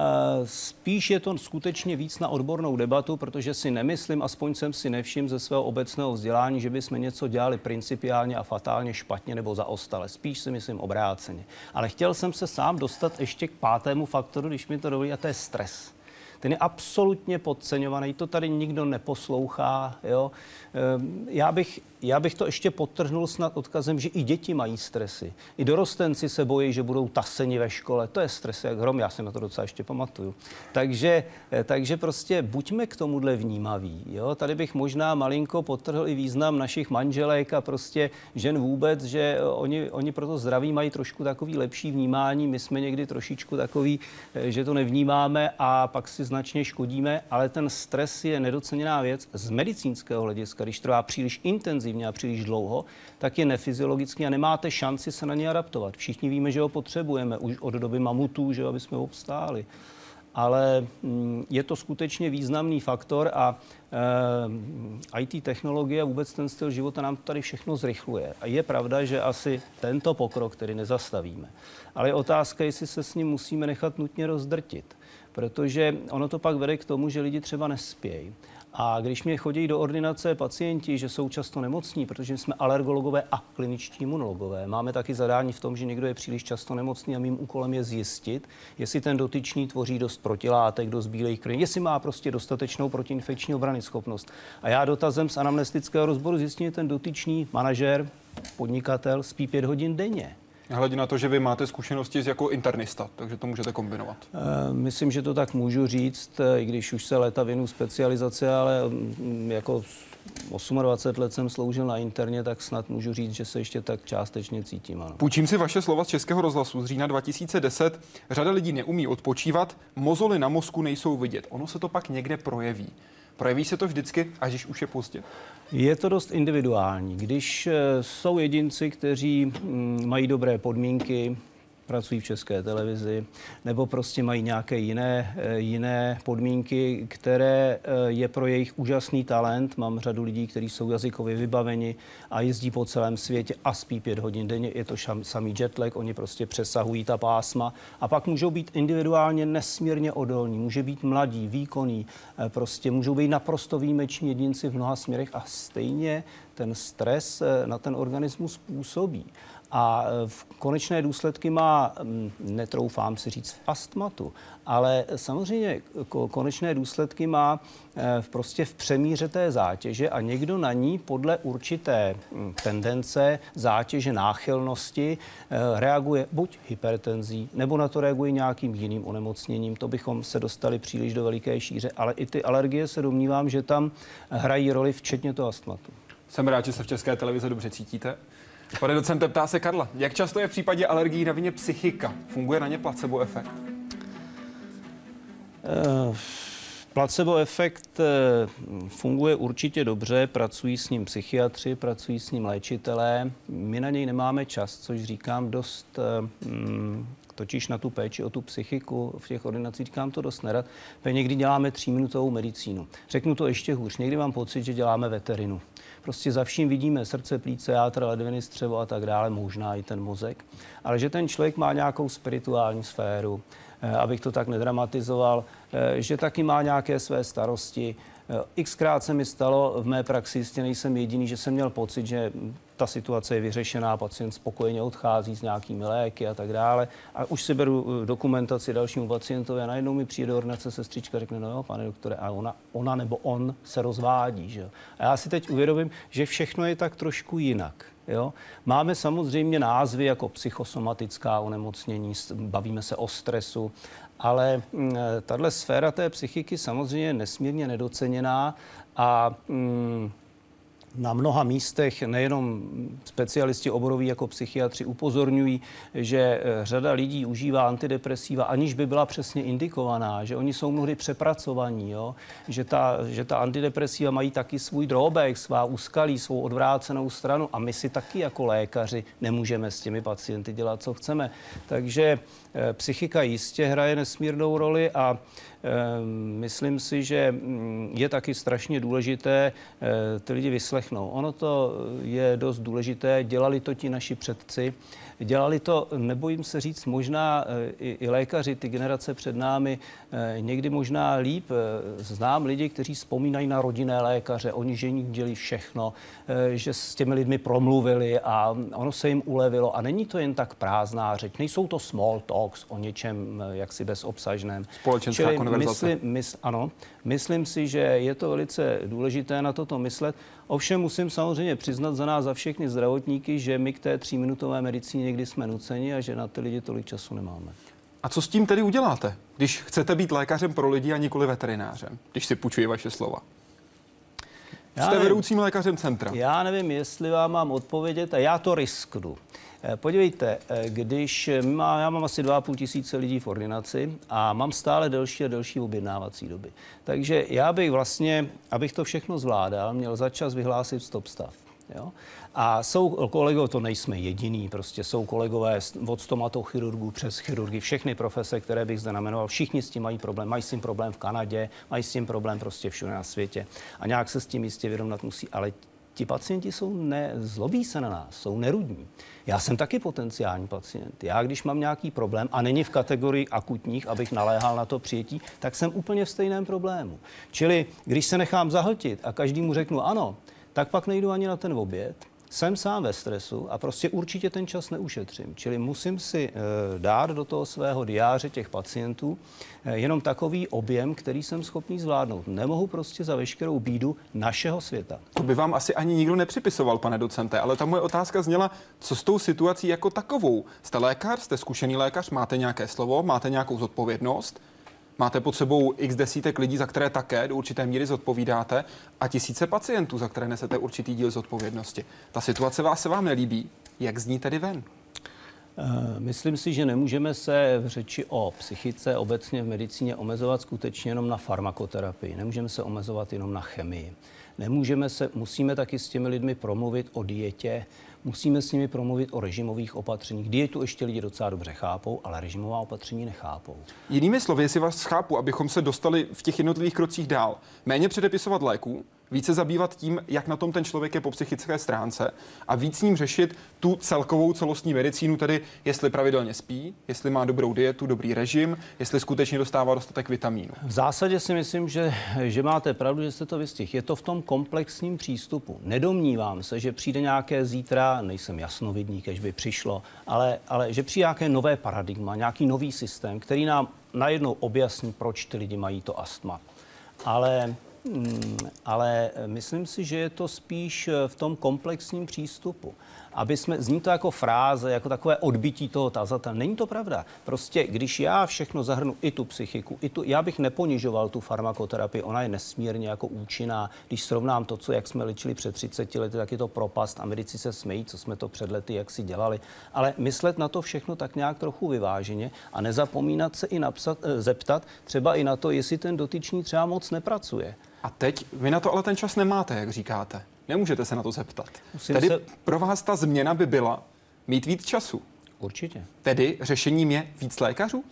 Spíš je to skutečně víc na odbornou debatu, protože si nemyslím, aspoň jsem si nevšiml ze svého obecného vzdělání, že bychom něco dělali principiálně a fatálně špatně nebo zaostale. Spíš si myslím obráceně. Ale chtěl jsem se sám dostat ještě k pátému faktoru, když mi to dovolí, a to je stres ten je absolutně podceňovaný, to tady nikdo neposlouchá. Jo. Ehm, já bych já bych to ještě podtrhnul snad odkazem, že i děti mají stresy. I dorostenci se bojí, že budou taseni ve škole. To je stres jak hrom, já si na to docela ještě pamatuju. Takže, eh, takže prostě buďme k tomuhle vnímaví. Jo? Tady bych možná malinko podtrhl i význam našich manželek a prostě žen vůbec, že oni, oni pro to zdraví mají trošku takový lepší vnímání. My jsme někdy trošičku takový, eh, že to nevnímáme a pak si značně škodíme, ale ten stres je nedoceněná věc z medicínského hlediska, když trvá příliš intenzivně a příliš dlouho, tak je nefyziologický a nemáte šanci se na ně adaptovat. Všichni víme, že ho potřebujeme už od doby mamutů, že aby jsme ho obstáli. Ale mm, je to skutečně významný faktor a e, IT technologie a vůbec ten styl života nám tady všechno zrychluje. A je pravda, že asi tento pokrok, který nezastavíme. Ale je otázka, jestli se s ním musíme nechat nutně rozdrtit protože ono to pak vede k tomu, že lidi třeba nespějí. A když mě chodí do ordinace pacienti, že jsou často nemocní, protože jsme alergologové a kliničtí imunologové, máme taky zadání v tom, že někdo je příliš často nemocný a mým úkolem je zjistit, jestli ten dotyčný tvoří dost protilátek, dost bílých krví, jestli má prostě dostatečnou protiinfekční obrany schopnost. A já dotazem z anamnestického rozboru zjistím, že ten dotyčný manažer, podnikatel spí pět hodin denně. Hledě na to, že vy máte zkušenosti jako internista, takže to můžete kombinovat. E, myslím, že to tak můžu říct, eh, i když už se leta věnu specializace, ale mm, jako 28 let jsem sloužil na interně, tak snad můžu říct, že se ještě tak částečně cítím. Ano. Půjčím si vaše slova z Českého rozhlasu z října 2010. Řada lidí neumí odpočívat, mozoly na mozku nejsou vidět. Ono se to pak někde projeví. Projeví se to vždycky, až už je pozdě? Je to dost individuální. Když eh, jsou jedinci, kteří mm, mají dobré podmínky, pracují v české televizi, nebo prostě mají nějaké jiné, eh, jiné podmínky, které eh, je pro jejich úžasný talent. Mám řadu lidí, kteří jsou jazykově vybaveni a jezdí po celém světě a spí pět hodin denně. Je to šam, samý jetlag, oni prostě přesahují ta pásma a pak můžou být individuálně nesmírně odolní. Může být mladí, výkonný, eh, prostě můžou být naprosto výjimeční jedinci v mnoha směrech a stejně ten stres na ten organismus působí. A e, v konečné důsledky má, netroufám si říct, astmatu, ale samozřejmě konečné důsledky má e, prostě v přemíře té zátěže a někdo na ní podle určité tendence, zátěže, náchylnosti e, reaguje buď hypertenzí, nebo na to reaguje nějakým jiným onemocněním. To bychom se dostali příliš do veliké šíře, ale i ty alergie se domnívám, že tam hrají roli včetně toho astmatu. Jsem rád, že se v České televizi dobře cítíte. Pane docente, ptá se Karla, jak často je v případě alergií na vině psychika? Funguje na ně placebo efekt? Uh, Placebo efekt eh, funguje určitě dobře, pracují s ním psychiatři, pracují s ním léčitelé. My na něj nemáme čas, což říkám dost mm, totiž na tu péči o tu psychiku v těch ordinacích říkám to dost nerad, protože někdy děláme tříminutovou medicínu. Řeknu to ještě hůř, někdy mám pocit, že děláme veterinu. Prostě za vším vidíme srdce, plíce, játra, ledviny, střevo a tak dále, možná i ten mozek. Ale že ten člověk má nějakou spirituální sféru, eh, abych to tak nedramatizoval, eh, že taky má nějaké své starosti. Eh, xkrát se mi stalo v mé praxi, jistě nejsem jediný, že jsem měl pocit, že ta situace je vyřešená, pacient spokojeně odchází s nějakými léky a tak dále. A už si beru eh, dokumentaci dalšímu pacientovi a najednou mi přijde ordinace sestřička a řekne, no jo, pane doktore, a ona, ona nebo on se rozvádí. Že? A já si teď uvědomím, že všechno je tak trošku jinak. Jo? Máme samozřejmě názvy jako psychosomatická onemocnění, bavíme se o stresu, ale mm, tahle sféra té psychiky samozřejmě je nesmírně nedoceněná a mm, na mnoha místech nejenom specialisti oboroví jako psychiatři upozorňují, že eh, řada lidí užívá antidepresiva, aniž by byla přesně indikovaná, že oni jsou mnohdy přepracovaní, jo? Že, ta, že ta antidepresiva mají taky svůj drobek, svá úskalí, svou odvrácenou stranu a my si taky jako lékaři nemůžeme s těmi pacienty dělat, co chceme. Takže eh, psychika jistě hraje nesmírnou roli a myslím si, že mm, je taky strašně důležité eh, ty lidi vyslechnout. Ono to je dost důležité, dělali to ti naši předci. Dělali to, nebojím se říct, možná eh, i, i lékaři, ty generace před námi, eh, někdy možná líp. Eh, znám lidi, kteří vzpomínají na rodinné lékaře, oni že dělí všechno, že s těmi lidmi promluvili a ono se jim ulevilo. A není to jen tak prázdná řeč, nejsou to small talks o něčem jaksi bezobsažném. Společenská Čili konverzace. Myslím, mys, ano, myslím si, že je to velice důležité na toto myslet. Ovšem musím samozřejmě přiznat za nás, za všechny zdravotníky, že my k té tříminutové medicíně někdy jsme nuceni a že na ty lidi tolik času nemáme. A co s tím tedy uděláte, když chcete být lékařem pro lidi a nikoli veterinářem, když si půjčuji vaše slova? Já Jste nevím, vedoucím lékařem centra. Já nevím, jestli vám mám odpovědět a já to risknu. Eh, podívejte, eh, když má, já mám asi 2,5 tisíce lidí v ordinaci a mám stále delší a delší objednávací doby. Takže já bych vlastně, abych to všechno zvládal, měl začas vyhlásit stop stav. Jo? A jsou kolegové, to nejsme jediný, prostě jsou kolegové od stomatochirurgů přes chirurgy, všechny profese, které bych zde namenoval, všichni s tím mají problém. Mají s tím problém v Kanadě, mají s tím problém prostě všude na světě. A nějak se s tím jistě vyrovnat musí. Ale ti pacienti jsou nezlobí se na nás, jsou nerudní. Já jsem taky potenciální pacient. Já, když mám nějaký problém a není v kategorii akutních, abych naléhal na to přijetí, tak jsem úplně v stejném problému. Čili když se nechám zahltit a každému řeknu ano, tak pak nejdu ani na ten oběd, jsem sám ve stresu a prostě určitě ten čas neušetřím. Čili musím si e, dát do toho svého diáře těch pacientů e, jenom takový objem, který jsem schopný zvládnout. Nemohu prostě za veškerou bídu našeho světa. To by vám asi ani nikdo nepřipisoval, pane docente, ale ta moje otázka zněla, co s tou situací jako takovou? Jste lékař, jste zkušený lékař, máte nějaké slovo, máte nějakou zodpovědnost? Máte pod sebou x desítek lidí, za které také do určité míry zodpovídáte a tisíce pacientů, za které nesete určitý díl zodpovědnosti. Ta situace vás se vám nelíbí. Jak zní tedy ven? Eh, myslím si, že nemůžeme se v řeči o psychice obecně v medicíně omezovat skutečně jenom na farmakoterapii. Nemůžeme se omezovat jenom na chemii. Nemůžeme se, musíme taky s těmi lidmi promluvit o dietě, musíme s nimi promluvit o režimových opatřeních. Dietu ještě lidi docela dobře chápou, ale režimová opatření nechápou. Jinými slovy, jestli vás chápu, abychom se dostali v těch jednotlivých krocích dál, méně předepisovat léků, více zabývat tím, jak na tom ten člověk je po psychické stránce a víc s ním řešit tu celkovou celostní medicínu, tedy jestli pravidelně spí, jestli má dobrou dietu, dobrý režim, jestli skutečně dostává dostatek vitamínů. V zásadě si myslím, že, že máte pravdu, že jste to vystih. Je to v tom komplexním přístupu. Nedomnívám se, že přijde nějaké zítra, nejsem jasnovidník, kež by přišlo, ale, ale že přijde nějaké nové paradigma, nějaký nový systém, který nám najednou objasní, proč ty lidi mají to astma. Ale ale myslím si, že je to spíš v tom komplexním přístupu aby jsme, zní to jako fráze, jako takové odbytí toho tazatele. Není to pravda. Prostě, když já všechno zahrnu, i tu psychiku, i tu, já bych neponižoval tu farmakoterapii, ona je nesmírně jako účinná. Když srovnám to, co jak jsme ličili před 30 lety, tak je to propast. Americi se smejí, co jsme to před lety, jak si dělali. Ale myslet na to všechno tak nějak trochu vyváženě a nezapomínat se i napsat, eh, zeptat třeba i na to, jestli ten dotyčný třeba moc nepracuje. A teď vy na to ale ten čas nemáte, jak říkáte. Nemůžete se na to zeptat. Musím Tedy se... pro vás ta změna by byla mít víc času. Určitě. Tedy řešením je víc lékařů?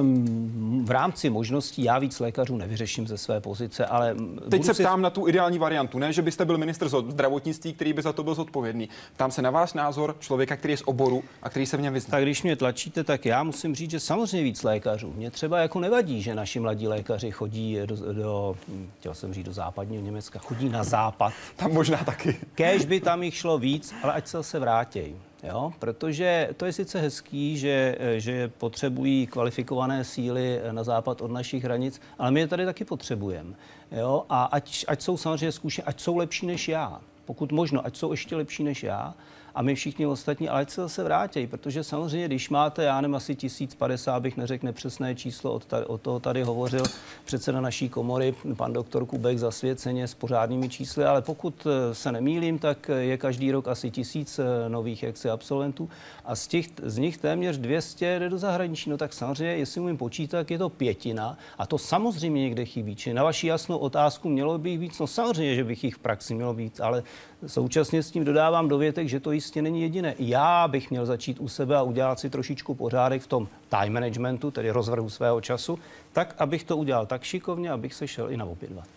Um, v rámci možností já víc lékařů nevyřeším ze své pozice, ale... Teď se si... ptám na tu ideální variantu, ne, že byste byl ministr zdravotnictví, který by za to byl zodpovědný. Ptám se na váš názor člověka, který je z oboru a který se v něm vyzná. Tak když mě tlačíte, tak já musím říct, že samozřejmě víc lékařů. Mě třeba jako nevadí, že naši mladí lékaři chodí do, do chtěl jsem říct do západního Německa, chodí na západ. Tam možná taky. Kéž by tam jich šlo víc, ale ať se zase vrátí. Jo? Protože to je sice hezký, že, že potřebují kvalifikované síly na západ od našich hranic, ale my je tady taky potřebujeme. Jo? A ať, ať jsou samozřejmě zkušení, ať jsou lepší než já. Pokud možno, ať jsou ještě lepší než já, a my všichni ostatní, ale se zase vrátí, protože samozřejmě, když máte, já nevím, asi 1050, bych neřekl nepřesné číslo, od, tady, od toho tady hovořil předseda naší komory, pan doktor Kubek, zasvěceně s pořádnými čísly, ale pokud eh, se nemýlím, tak je každý rok asi tisíc eh, nových jaksi absolventů a z, těch, z nich téměř 200 jde do zahraničí. No tak samozřejmě, jestli umím počítat, je to pětina a to samozřejmě někde chybí. Či na vaši jasnou otázku mělo by jich víc, no samozřejmě, že bych jich v praxi mělo víc, ale současně s tím dodávám dovětek, že to jistě není jediné. Já bych měl začít u sebe a udělat si trošičku pořádek v tom time managementu, tedy rozvrhu svého času, tak, abych to udělal tak šikovně, abych se šel i na obědvat.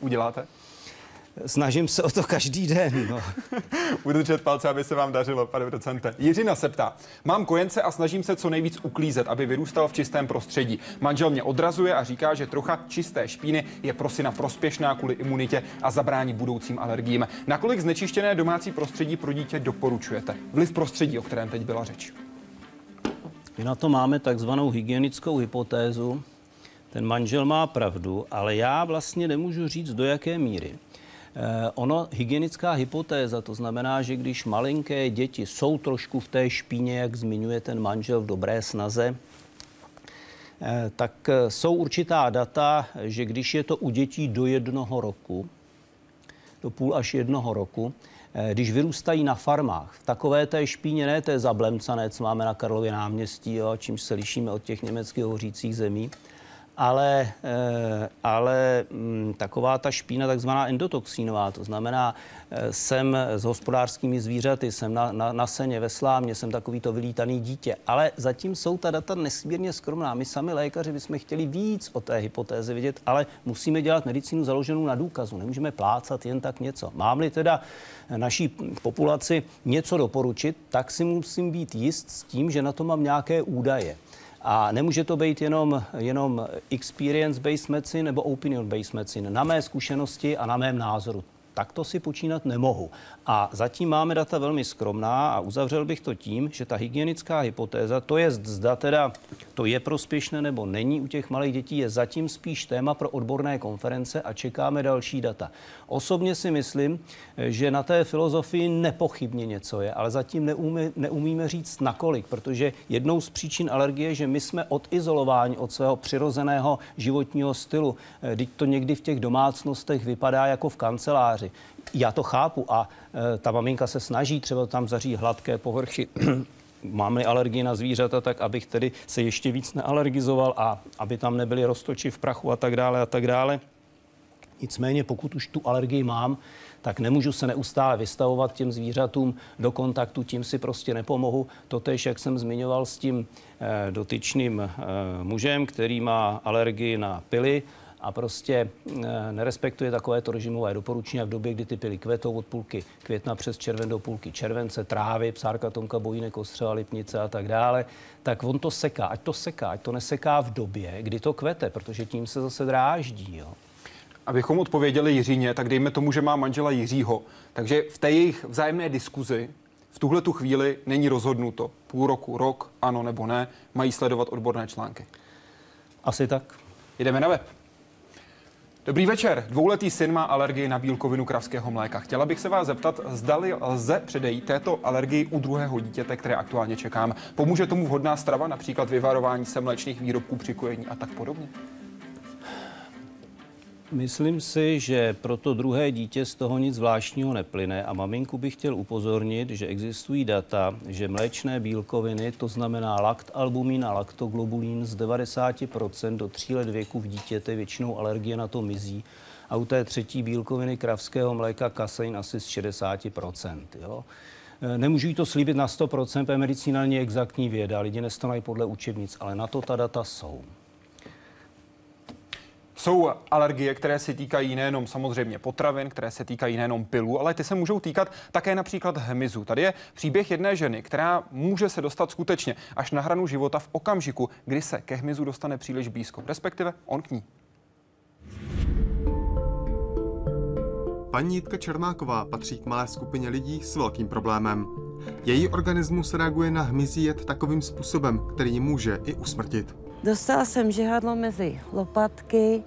Uděláte? Snažím se o to každý den. No. Budu držet palce, aby se vám dařilo, pane docente. Jiřina se ptá. Mám kojence a snažím se co nejvíc uklízet, aby vyrůstal v čistém prostředí. Manžel mě odrazuje a říká, že trocha čisté špíny je pro syna prospěšná kvůli imunitě a zabrání budoucím alergiím. Nakolik znečištěné domácí prostředí pro dítě doporučujete? Vliv prostředí, o kterém teď byla řeč. My na to máme takzvanou hygienickou hypotézu. Ten manžel má pravdu, ale já vlastně nemůžu říct, do jaké míry. Eh, ono, hygienická hypotéza, to znamená, že když malinké děti jsou trošku v té špíně, jak zmiňuje ten manžel v dobré snaze, eh, tak eh, jsou určitá data, že když je to u dětí do jednoho roku, do půl až jednoho roku, když vyrůstají na farmách, v takové té špíně, ne té zablemcané, co máme na Karlově náměstí, jo, čímž se lišíme od těch německých hořících zemí, ale, eh, ale mm, taková ta špína takzvaná endotoxínová, to znamená, eh, jsem s hospodářskými zvířaty, jsem na, na, na seně ve slámě, jsem takovýto vylítaný dítě, ale zatím jsou ta data nesmírně skromná. My sami lékaři bychom chtěli víc o té hypotéze vidět, ale musíme dělat medicínu založenou na důkazu. Nemůžeme plácat jen tak něco. Mám-li teda naší populaci něco doporučit, tak si musím být jist s tím, že na to mám nějaké údaje. A nemůže to být jenom, jenom experience-based medicine nebo opinion-based medicine. Na mé zkušenosti a na mém názoru takto si počínat nemohu. A zatím máme data velmi skromná a uzavřel bych to tím, že ta hygienická hypotéza, to je zda teda to je prospěšné nebo není u těch malých dětí, je zatím spíš téma pro odborné konference a čekáme další data. Osobně si myslím, že na té filozofii nepochybně něco je, ale zatím neumí, neumíme říct nakolik, protože jednou z příčin alergie je, že my jsme odizolováni od svého přirozeného životního stylu. Teď to někdy v těch domácnostech vypadá jako v kanceláři já to chápu a e, ta maminka se snaží třeba tam zařít hladké povrchy, mám-li alergii na zvířata, tak abych tedy se ještě víc nealergizoval a aby tam nebyly roztoči v prachu a tak dále a tak dále. Nicméně, pokud už tu alergii mám, tak nemůžu se neustále vystavovat těm zvířatům do kontaktu, tím si prostě nepomohu. Totež, jak jsem zmiňoval s tím e, dotyčným e, mužem, který má alergii na pily, a prostě eh, nerespektuje takovéto režimové doporučení v době, kdy ty pily kvetou od půlky května přes červen do půlky července, trávy, psárka, tomka, bojínek, ostřela, lipnice a tak dále, tak on to seká. Ať to seká, ať to neseká v době, kdy to kvete, protože tím se zase dráždí. Jo. Abychom odpověděli Jiříně, tak dejme tomu, že má manžela Jiřího. Takže v té jejich vzájemné diskuzi v tuhle tu chvíli není rozhodnuto. Půl roku, rok, ano nebo ne, mají sledovat odborné články. Asi tak. Jdeme na web. Dobrý večer. Dvouletý syn má alergii na bílkovinu kravského mléka. Chtěla bych se vás zeptat, zdali lze předejít této alergii u druhého dítěte, které aktuálně čekám. Pomůže tomu vhodná strava, například vyvarování se mléčných výrobků při kojení a tak podobně? Myslím si, že pro to druhé dítě z toho nic zvláštního neplyne a maminku bych chtěl upozornit, že existují data, že mléčné bílkoviny, to znamená lakt, albumín a laktoglobulín z 90% do 3 let věku v dítěte většinou alergie na to mizí a u té třetí bílkoviny kravského mléka kasein asi z 60%. Jo? E, nemůžu jí to slíbit na 100%, protože medicína není exaktní věda, lidi nestanají podle učebnic, ale na to ta data jsou. Jsou alergie, které se týkají nejenom samozřejmě potravin, které se týkají nejenom pilů, ale ty se můžou týkat také například hmyzu. Tady je příběh jedné ženy, která může se dostat skutečně až na hranu života v okamžiku, kdy se ke hmyzu dostane příliš blízko, respektive on k ní. Paní Jitka Čermáková patří k malé skupině lidí s velkým problémem. Její organismus reaguje na hmyzí jed takovým způsobem, který může i usmrtit. Dostala jsem žihadlo mezi lopatky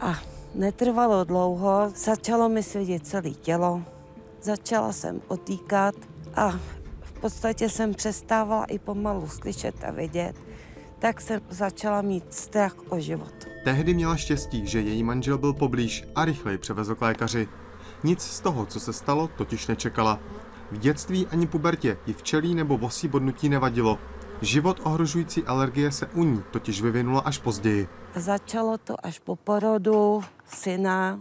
a netrvalo dlouho. Začalo mi svědět celé tělo. Začala jsem otýkat a v podstatě jsem přestávala i pomalu slyšet a vidět. Tak jsem začala mít strach o život. Tehdy měla štěstí, že její manžel byl poblíž a rychleji převezl k lékaři. Nic z toho, co se stalo, totiž nečekala. V dětství ani pubertě ji včelí nebo vosí bodnutí nevadilo. Život ohrožující alergie se u ní totiž vyvinula až později. Začalo to až po porodu syna,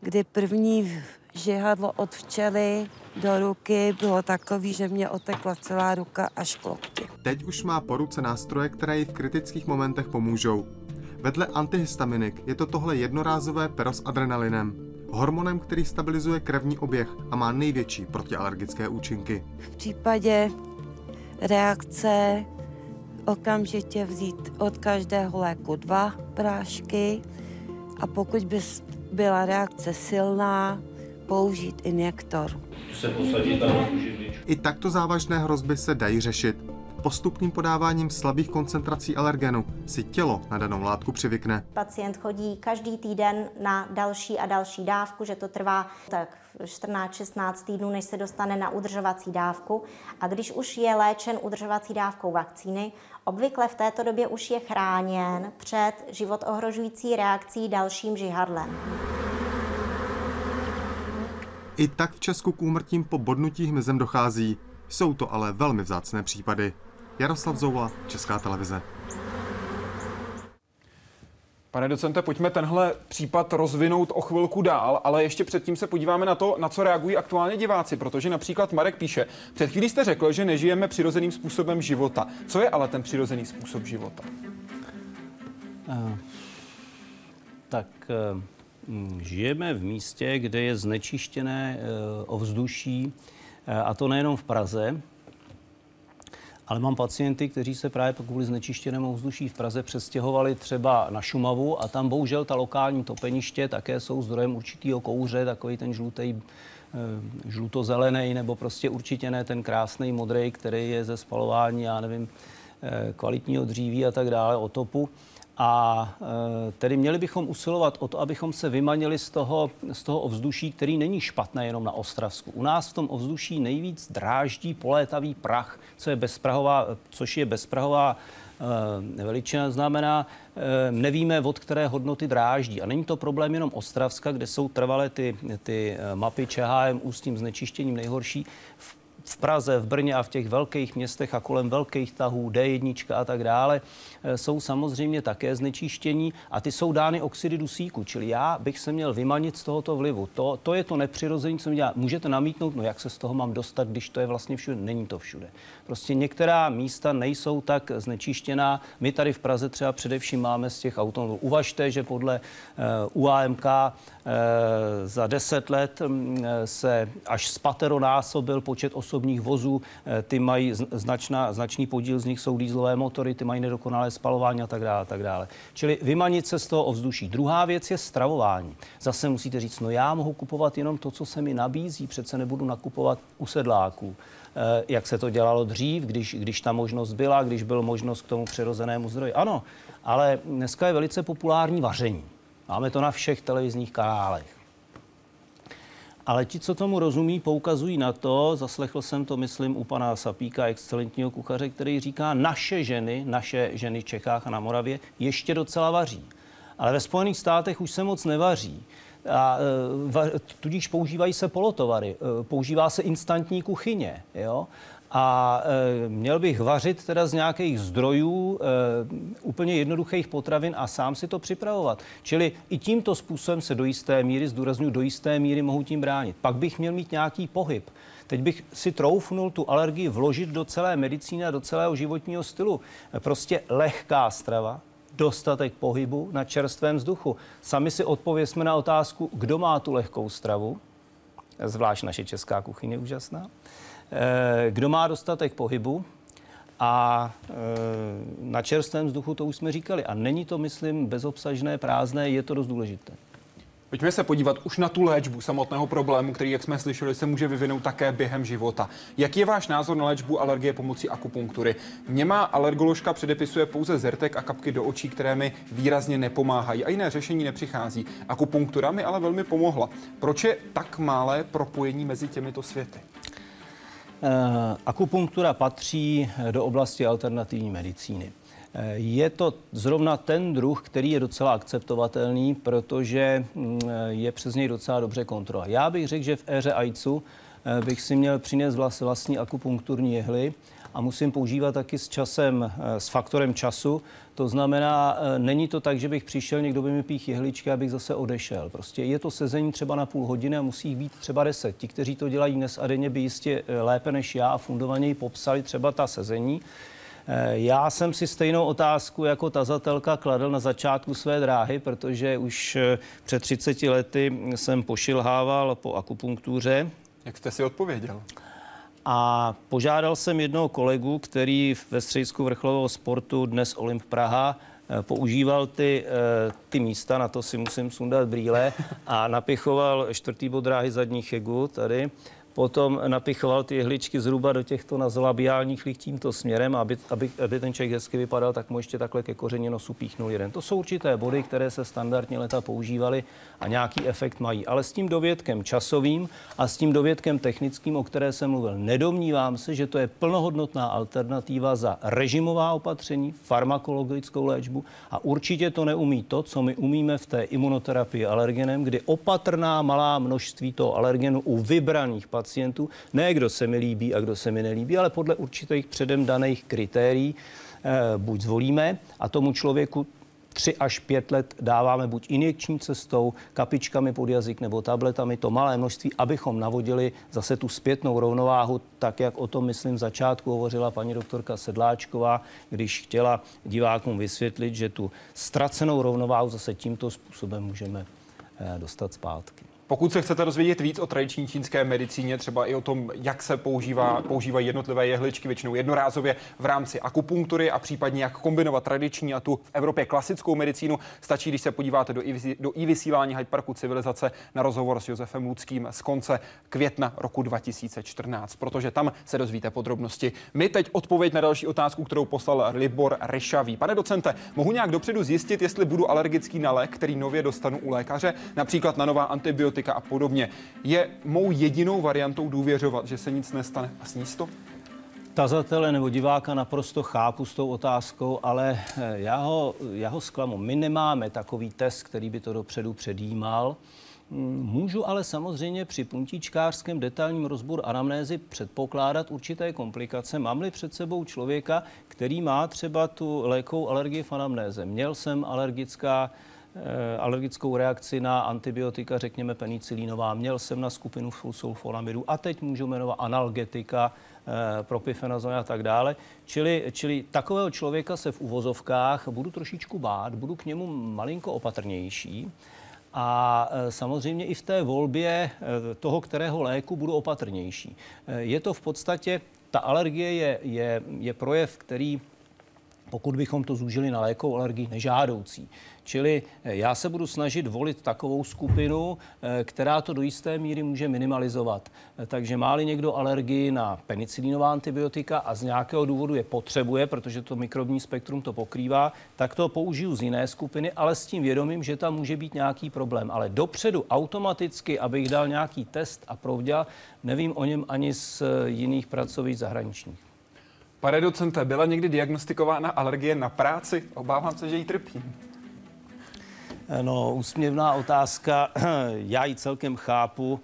kdy první žihadlo od včely do ruky bylo takový, že mě otekla celá ruka až k lokti. Teď už má po ruce nástroje, které jí v kritických momentech pomůžou. Vedle antihistaminik je to tohle jednorázové pero s adrenalinem, hormonem, který stabilizuje krevní oběh a má největší protialergické účinky. V případě reakce okamžitě vzít od každého léku dva prášky a pokud by byla reakce silná, použít injektor. I takto závažné hrozby se dají řešit. Postupným podáváním slabých koncentrací alergenu si tělo na danou látku přivykne. Pacient chodí každý týden na další a další dávku, že to trvá tak 14-16 týdnů, než se dostane na udržovací dávku. A když už je léčen udržovací dávkou vakcíny, obvykle v této době už je chráněn před život ohrožující reakcí dalším žihadlem. I tak v Česku k úmrtím po bodnutí hmyzem dochází. Jsou to ale velmi vzácné případy. Jaroslav Zoula, Česká televize. Pane docente, pojďme tenhle případ rozvinout o chvilku dál, ale ještě předtím se podíváme na to, na co reagují aktuálně diváci, protože například Marek píše, před chvílí jste řekl, že nežijeme přirozeným způsobem života. Co je ale ten přirozený způsob života? Uh, tak uh, žijeme v místě, kde je znečištěné uh, ovzduší, a to nejenom v Praze, ale mám pacienty, kteří se právě kvůli znečištěnému vzduší v Praze přestěhovali třeba na Šumavu a tam bohužel ta lokální topeniště také jsou zdrojem určitého kouře, takový ten žlutý eh, žlutozelený, nebo prostě určitě ne ten krásný modrý, který je ze spalování, já nevím, eh, kvalitního dříví a tak dále, otopu. A e, tedy měli bychom usilovat o to, abychom se vymanili z toho, z toho ovzduší, který není špatné jenom na Ostravsku. U nás v tom ovzduší nejvíc dráždí polétavý prach, co je bezprahová, což je bezprahová e, veličina, znamená, e, nevíme, od které hodnoty dráždí. A není to problém jenom Ostravska, kde jsou trvalé ty, ty mapy ČHM s tím znečištěním nejhorší. V v Praze, v Brně a v těch velkých městech a kolem velkých tahů, D1 a tak dále, eh, jsou samozřejmě také znečištění a ty jsou dány oxidy dusíku. Čili já bych se měl vymanit z tohoto vlivu. To, to je to nepřirození, co mi dělá. Můžete namítnout, no jak se z toho mám dostat, když to je vlastně všude. Není to všude. Prostě některá místa nejsou tak znečištěná. My tady v Praze třeba především máme z těch automobilů. Uvažte, že podle uh, eh, UAMK za 10 let um, se až spateronásobil počet osob osobních vozů, eh, ty mají značná, značný podíl z nich jsou dýzlové motory, ty mají nedokonalé spalování a tak dále. A tak dále. Čili vymanit se z toho ovzduší. Druhá věc je stravování. Zase musíte říct, no já mohu kupovat jenom to, co se mi nabízí, přece nebudu nakupovat u sedláků eh, jak se to dělalo dřív, když, když ta možnost byla, když byl možnost k tomu přirozenému zdroji. Ano, ale dneska je velice populární vaření. Máme to na všech televizních kanálech. Ale ti, co tomu rozumí, poukazují na to, zaslechl jsem to, myslím, u pana Sapíka, excelentního kuchaře, který říká, naše ženy, naše ženy v Čechách a na Moravě ještě docela vaří. Ale ve Spojených státech už se moc nevaří. A, e, tudíž používají se polotovary, e, používá se instantní kuchyně. Jo? A e, měl bych vařit teda z nějakých zdrojů e, úplně jednoduchých potravin a sám si to připravovat. Čili i tímto způsobem se do jisté míry, zdůraznuju, do jisté míry mohu tím bránit. Pak bych měl mít nějaký pohyb. Teď bych si troufnul tu alergii vložit do celé medicíny a do celého životního stylu. Prostě lehká strava, dostatek pohybu na čerstvém vzduchu. Sami si odpověsme na otázku, kdo má tu lehkou stravu, zvlášť naše česká kuchyně úžasná. Eh, kdo má dostatek pohybu, a e, na čerstvém vzduchu to už jsme říkali. A není to, myslím, bezobsažné, prázdné, je to dost důležité. Pojďme se podívat už na tu léčbu samotného problému, který, jak jsme slyšeli, se může vyvinout také během života. Jaký je váš názor na léčbu alergie pomocí akupunktury? Němá alergoložka předepisuje pouze zertek a kapky do očí, které mi výrazně nepomáhají a jiné řešení nepřichází. Akupunktura mi ale velmi pomohla. Proč je tak malé propojení mezi těmito světy? Eh, akupunktura patří eh, do oblasti alternativní medicíny. Eh, je to zrovna ten druh, který je docela akceptovatelný, protože mm, je přes něj docela dobře kontrola. Já bych řekl, že v éře AIDSu bych si měl přinést vlastní akupunkturní jehly a musím používat taky s časem, s faktorem času, to znamená, e, není to tak, že bych přišel, někdo by mi pích jehličky, abych zase odešel. Prostě je to sezení třeba na půl hodiny a musí být třeba deset. Ti, kteří to dělají dnes a denně, by jistě e, lépe než já a fundovaněji popsali třeba ta sezení. Já jsem si stejnou otázku jako tazatelka kladl na začátku své dráhy, protože už před 30 lety jsem pošilhával po akupunktuře. Jak jste si odpověděl? A požádal jsem jednoho kolegu, který ve středisku vrcholového sportu, dnes Olymp Praha, eh, používal ty, eh, ty místa, na to si musím sundat brýle, a napichoval čtvrtý bod dráhy zadní chegu tady potom napichoval ty jehličky zhruba do těchto nazolabiálních lích tímto směrem, aby, aby, aby ten člověk hezky vypadal, tak mu ještě takhle ke kořeně nosu píchnul jeden. To jsou určité body, které se standardně leta používaly a nějaký efekt mají. Ale s tím dovědkem časovým a s tím dovědkem technickým, o které jsem mluvil, nedomnívám se, že to je plnohodnotná alternativa za režimová opatření, farmakologickou léčbu a určitě to neumí to, co my umíme v té imunoterapii alergenem, kdy opatrná malá množství toho alergenu u vybraných pacientů pacientů. Ne, kdo se mi líbí a kdo se mi nelíbí, ale podle určitých předem daných kritérií eh, buď zvolíme a tomu člověku tři až pět let dáváme buď injekční cestou, kapičkami pod jazyk nebo tabletami, to malé množství, abychom navodili zase tu zpětnou rovnováhu, tak jak o tom, myslím, v začátku hovořila paní doktorka Sedláčková, když chtěla divákům vysvětlit, že tu ztracenou rovnováhu zase tímto způsobem můžeme eh, dostat zpátky. Pokud se chcete dozvědět víc o tradiční čínské medicíně, třeba i o tom, jak se používá, používají jednotlivé jehličky, většinou jednorázově v rámci akupunktury a případně jak kombinovat tradiční a tu v Evropě klasickou medicínu, stačí, když se podíváte do, i, do i vysílání Hyde Parku civilizace na rozhovor s Josefem Luckým z konce května roku 2014, protože tam se dozvíte podrobnosti. My teď odpověď na další otázku, kterou poslal Libor Ryšavý. Pane docente, mohu nějak dopředu zjistit, jestli budu alergický na lék, který nově dostanu u lékaře, například na nová antibiotika politika a podobně. Je mou jedinou variantou důvěřovat, že se nic nestane a sníst to? Tazatele nebo diváka naprosto chápu s tou otázkou, ale eh, já ho, já ho zklamu. My nemáme takový test, který by to dopředu předjímal. Mm, můžu ale samozřejmě při puntíčkářském detailním rozboru anamnézy předpokládat určité komplikace. Mám-li před sebou člověka, který má třeba tu lékovou alergii v anamnéze. Měl jsem alergická alergickou reakci na antibiotika, řekněme penicilínová. Měl jsem na skupinu sulfonamidu a teď můžu jmenovat analgetika, eh, propifenazon a tak dále. Čili, čili takového člověka se v uvozovkách budu trošičku bát, budu k němu malinko opatrnější. A eh, samozřejmě i v té volbě toho, kterého léku budu opatrnější. Je to v podstatě, ta alergie je, je, je projev, který pokud bychom to zúžili na lékovou alergii, nežádoucí. Čili eh, já se budu snažit volit takovou skupinu, eh, která to do jisté míry může minimalizovat. Eh, takže má-li někdo alergii na penicilinová antibiotika a z nějakého důvodu je potřebuje, protože to mikrobní spektrum to pokrývá, tak to použiju z jiné skupiny, ale s tím vědomím, že tam může být nějaký problém. Ale dopředu automaticky, abych dal nějaký test a provděl, nevím o něm ani z jiných pracovišť zahraničních. Pane docente, byla někdy diagnostikována alergie na práci? Obávám se, že ji trpím. No, úsměvná otázka, já ji celkem chápu,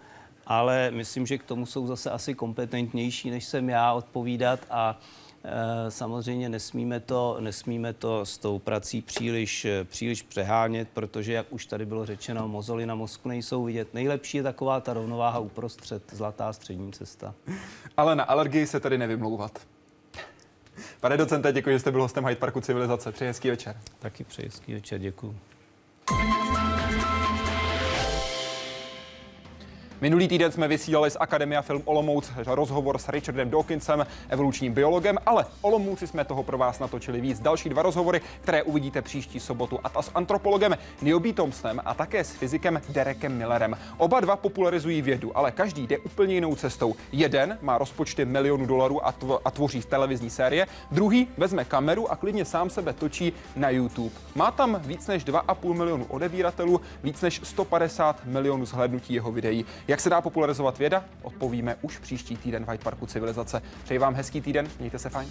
ale myslím, že k tomu jsou zase asi kompetentnější, než jsem já odpovídat a e, samozřejmě nesmíme to, nesmíme to s tou prací příliš, příliš přehánět, protože, jak už tady bylo řečeno, mozoly na mozku nejsou vidět. Nejlepší je taková ta rovnováha uprostřed, zlatá střední cesta. Ale na alergii se tady nevymlouvat. Pane docente, děkuji, že jste byl hostem Hyde Parku Civilizace. Přeji hezký večer. Taky přeji hezký večer, děkuji. Minulý týden jsme vysílali z Akademia Film Olomouc rozhovor s Richardem Dawkinsem, evolučním biologem, ale Olomouci jsme toho pro vás natočili víc. Další dva rozhovory, které uvidíte příští sobotu, a ta s antropologem Niobi Thompsonem a také s fyzikem Derekem Millerem. Oba dva popularizují vědu, ale každý jde úplně jinou cestou. Jeden má rozpočty milionů dolarů a, tvo- a tvoří televizní série, druhý vezme kameru a klidně sám sebe točí na YouTube. Má tam víc než 2,5 milionu odebíratelů, víc než 150 milionů zhlédnutí jeho videí. Jak se dá popularizovat věda? Odpovíme už příští týden v Hyde Parku Civilizace. Přeji vám hezký týden, mějte se fajn.